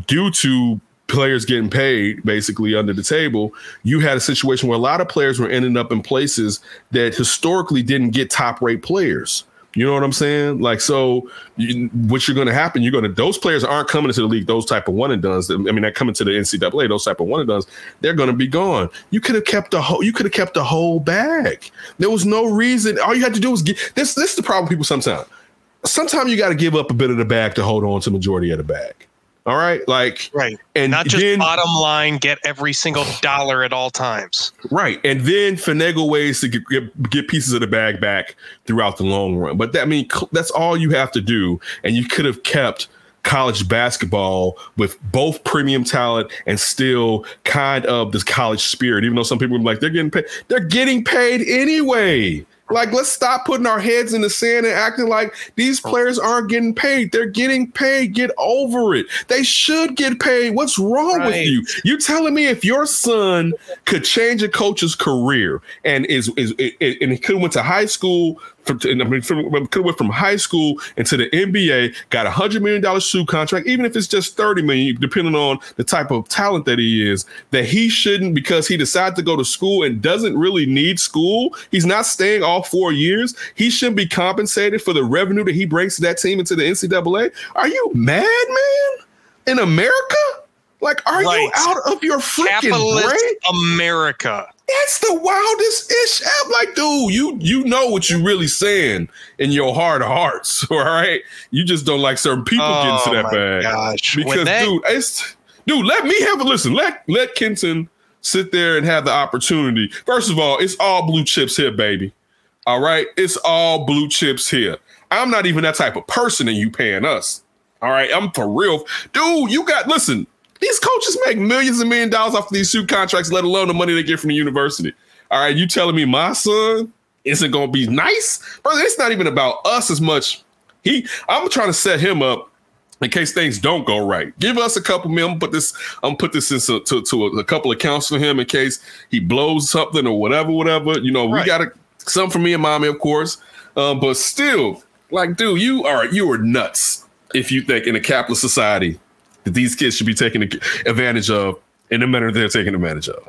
due to players getting paid basically under the table, you had a situation where a lot of players were ending up in places that historically didn't get top rate players. You know what I'm saying? Like, so you, what you're going to happen? You're going to those players aren't coming into the league. Those type of one and duns. I mean, they're coming to the NCAA. Those type of one and duns. They're going to be gone. You could have kept the whole. You could have kept the whole bag. There was no reason. All you had to do was get this. This is the problem. People sometimes. Sometimes you got to give up a bit of the bag to hold on to majority of the bag. All right, like Right. and Not just then, bottom line, get every single dollar at all times. Right. And then finagle ways to get, get, get pieces of the bag back throughout the long run. But that, I mean, that's all you have to do. And you could have kept college basketball with both premium talent and still kind of this college spirit, even though some people are like, they're getting paid. They're getting paid anyway. Like, let's stop putting our heads in the sand and acting like these oh. players aren't getting paid. They're getting paid. Get over it. They should get paid. What's wrong with Right. you? You telling me if your son could change a coach's career and is is, is and he could went to high school from, I mean, from, could have went from high school into the NBA, got a hundred million dollar shoe contract, even if it's just thirty million, depending on the type of talent that he is, that he shouldn't because he decided to go to school and doesn't really need school. He's not staying all four years. He shouldn't be compensated for the revenue that he brings to that team into the NCAA. Are you mad, man? In America? Like, are you out of your freaking Capitalist brain? America. That's the wildest ish. I'm like, dude, you you know what you're really saying in your heart of hearts, all right? You just don't like certain people getting to Oh that my bag. gosh. Because, dude, it's dude, let me have a listen. Let let Kenton sit there and have the opportunity. First of all, it's all blue chips here, baby. All right, it's all blue chips here. I'm not even that type of person, and you paying us. All right, I'm for real, dude. You got listen. These coaches make millions and million dollars off of these suit contracts, let alone the money they get from the university. All right, you telling me my son isn't going to be nice, brother? It's not even about us as much. He, I'm trying to set him up in case things don't go right. Give us a couple mil. I'm gonna put this. I'm gonna put this into to, to a, a couple of accounts for him in case he blows something or whatever, whatever. You know, we got to some for me and mommy, of course. Um, but still, like, dude, you are you are nuts if you think in a capitalist society that these kids should be taken advantage of in the manner they're taking advantage of.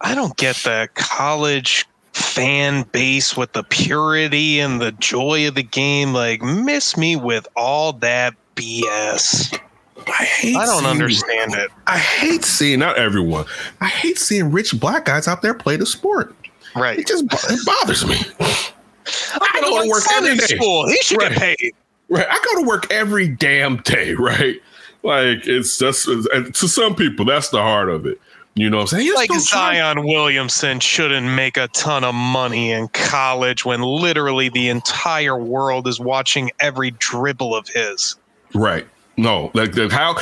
I don't get the college fan base with the purity and the joy of the game. Like, miss me with all that BS. I hate. I don't seeing- understand it. I hate seeing not everyone. I hate seeing rich black guys out there play the sport. Right. It just it bothers me. I go to work every in school. He should Right. get paid. Right. I go to work every damn day, right? Like it's just and to some people, that's the heart of it. You know what I'm saying? Like Zion Williamson shouldn't make a ton of money in college when literally the entire world is watching every dribble of his. Right. No, like the, how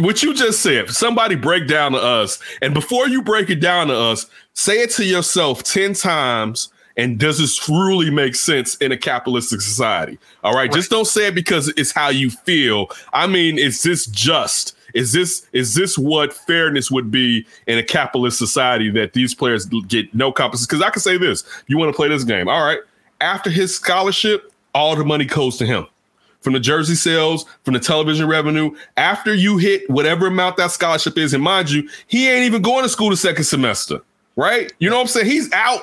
what you just said. Somebody break down to us, and before you break it down to us, say it to yourself ten times. And does this truly make sense in a capitalistic society? All right, just don't say it because it's how you feel. I mean, is this just? Is this is this what fairness would be in a capitalist society that these players get no compensation? Because I can say this: you want to play this game, all right? After his scholarship, all the money goes to him from the jersey sales, from the television revenue. After you hit whatever amount that scholarship is, and mind you, he ain't even going to school the second semester, right? You know what I'm saying? He's out.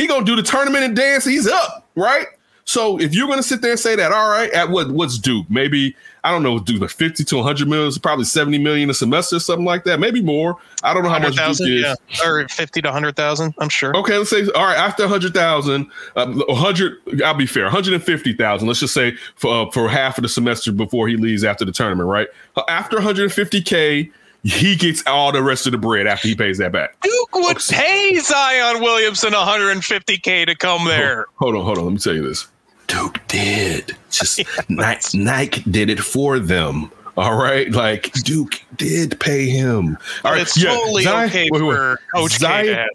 He gonna do the tournament and dance. He's up, right? So if you're gonna sit there and say that, all right, at what what's due? Maybe I don't know, do like 50 to 100 million, probably 70 million a semester, something like that. Maybe more. I don't know how much Duke 100,000, is. yeah. Or 50 to 100,000, I'm sure. Okay, let's say all right after 100,000, uh, 100 I'll be fair, 150,000. Let's just say for uh, for half of the semester before he leaves after the tournament, right? After 150k, he gets all the rest of the bread after he pays that back. Duke would pay Zion Williamson 150K to come there. Hold on, hold on. Let me tell you this. Duke did. Just Nike, Nike did it for them. All right, like Duke did pay him. All right, it's totally Zion- okay wait, wait. for Coach K Zion-.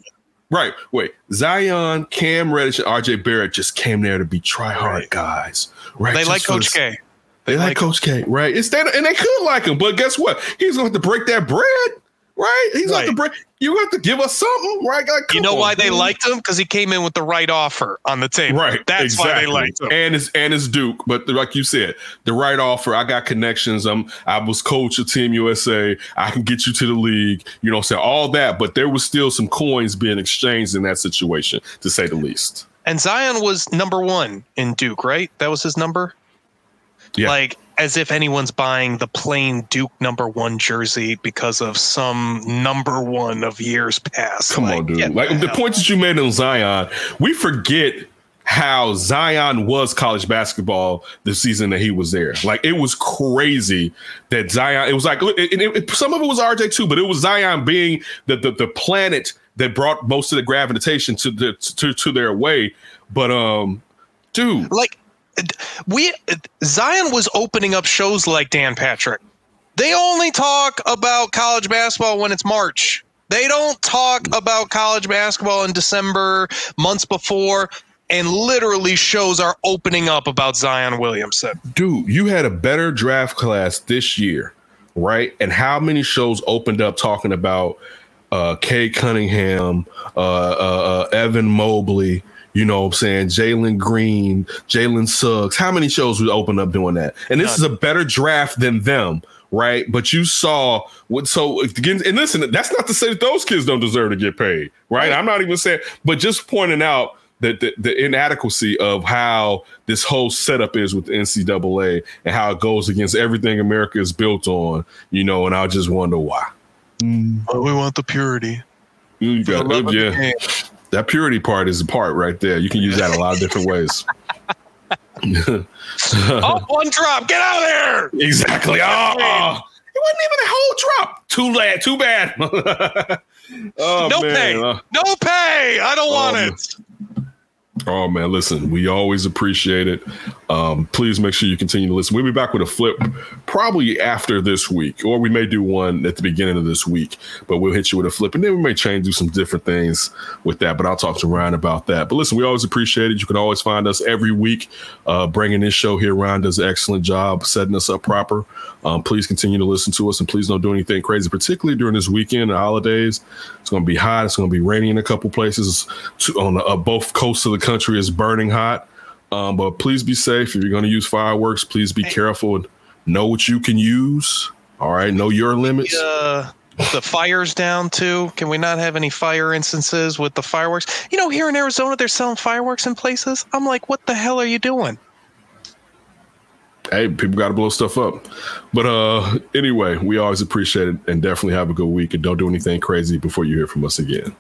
Right. Wait. Zion, Cam Reddish, and RJ Barrett just came there to be try hard guys. Right. They Just like Coach K. They like like Coach K. Right. It's that, and they could like him, but guess what? He's gonna have to break that bread. Right. He's gonna have to break. You have to give us something. Right. Like, You know on, why they liked him? Because he came in with the right offer on the table. Right. That's why they liked him. And it's and it's Duke. But like you said, the right offer. I got connections. I'm I was coach of Team USA. I can get you to the league. You know, what I'm all that. But there was still some coins being exchanged in that situation, to say the least. And Zion was number one in Duke, right? That was his number? Yeah. Like, as if anyone's buying the plain Duke number one jersey because of some number one of years past. Come Like, on, dude. Like the hell. points that you made on Zion, we forget how Zion was college basketball the season that he was there. Like it was crazy that Zion. It was like and it, it- some of it was RJ too, but it was Zion being the the, the planet that brought most of the gravitation to the to to their way. But um, dude, like we Zion was opening up shows like Dan Patrick. They only talk about college basketball when it's March. They don't talk about college basketball in December, months before, and literally shows are opening up about Zion Williamson. dude, you had a better draft class this year, right? And how many shows opened up talking about uh Cade Cunningham, uh, uh, uh Evan Mobley, you know what I'm saying, Jalen Green, Jalen Suggs. How many shows would open up doing that? And this is a better draft than them. Right, but you saw what so again, and listen, that's not to say that those kids don't deserve to get paid, right? I'm not even saying, but just pointing out that the, the inadequacy of how this whole setup is with the NCAA and how it goes against everything America is built on, you know, and I just wonder why. Oh, we want the purity. You got, love of the yeah, game. That purity part is the part right there. You can use that a lot of different ways. oh, one drop. Get out of there. Exactly. Oh, oh. it wasn't even a whole drop. Too late. Too bad. oh, no man. pay. Uh, no pay. I don't want Um, it. Oh man, listen, we always appreciate it. Um, please make sure you continue to listen. We'll be back with a flip probably after this week, or we may do one at the beginning of this week. But we'll hit you with a flip, and then we may change, do some different things with that. But I'll talk to Ryan about that. But listen, we always appreciate it. You can always find us every week, uh, bringing this show here. Ryan does an excellent job setting us up proper. Um, please continue to listen to us, and please don't do anything crazy, particularly during this weekend and holidays. It's going to be hot. It's going to be rainy in a couple places. On the, uh, both coasts of the country is burning hot. Um, but please be safe. If you're going to use fireworks, please be careful and know what you can use. All right, know your limits. Uh, the fires down too. Can we not have any fire instances with the fireworks? You know, here in Arizona, they're selling fireworks in places. I'm like, what the hell are you doing? Hey, people got to blow stuff up. But uh, anyway, we always appreciate it and definitely have a good week. And don't do anything crazy before you hear from us again.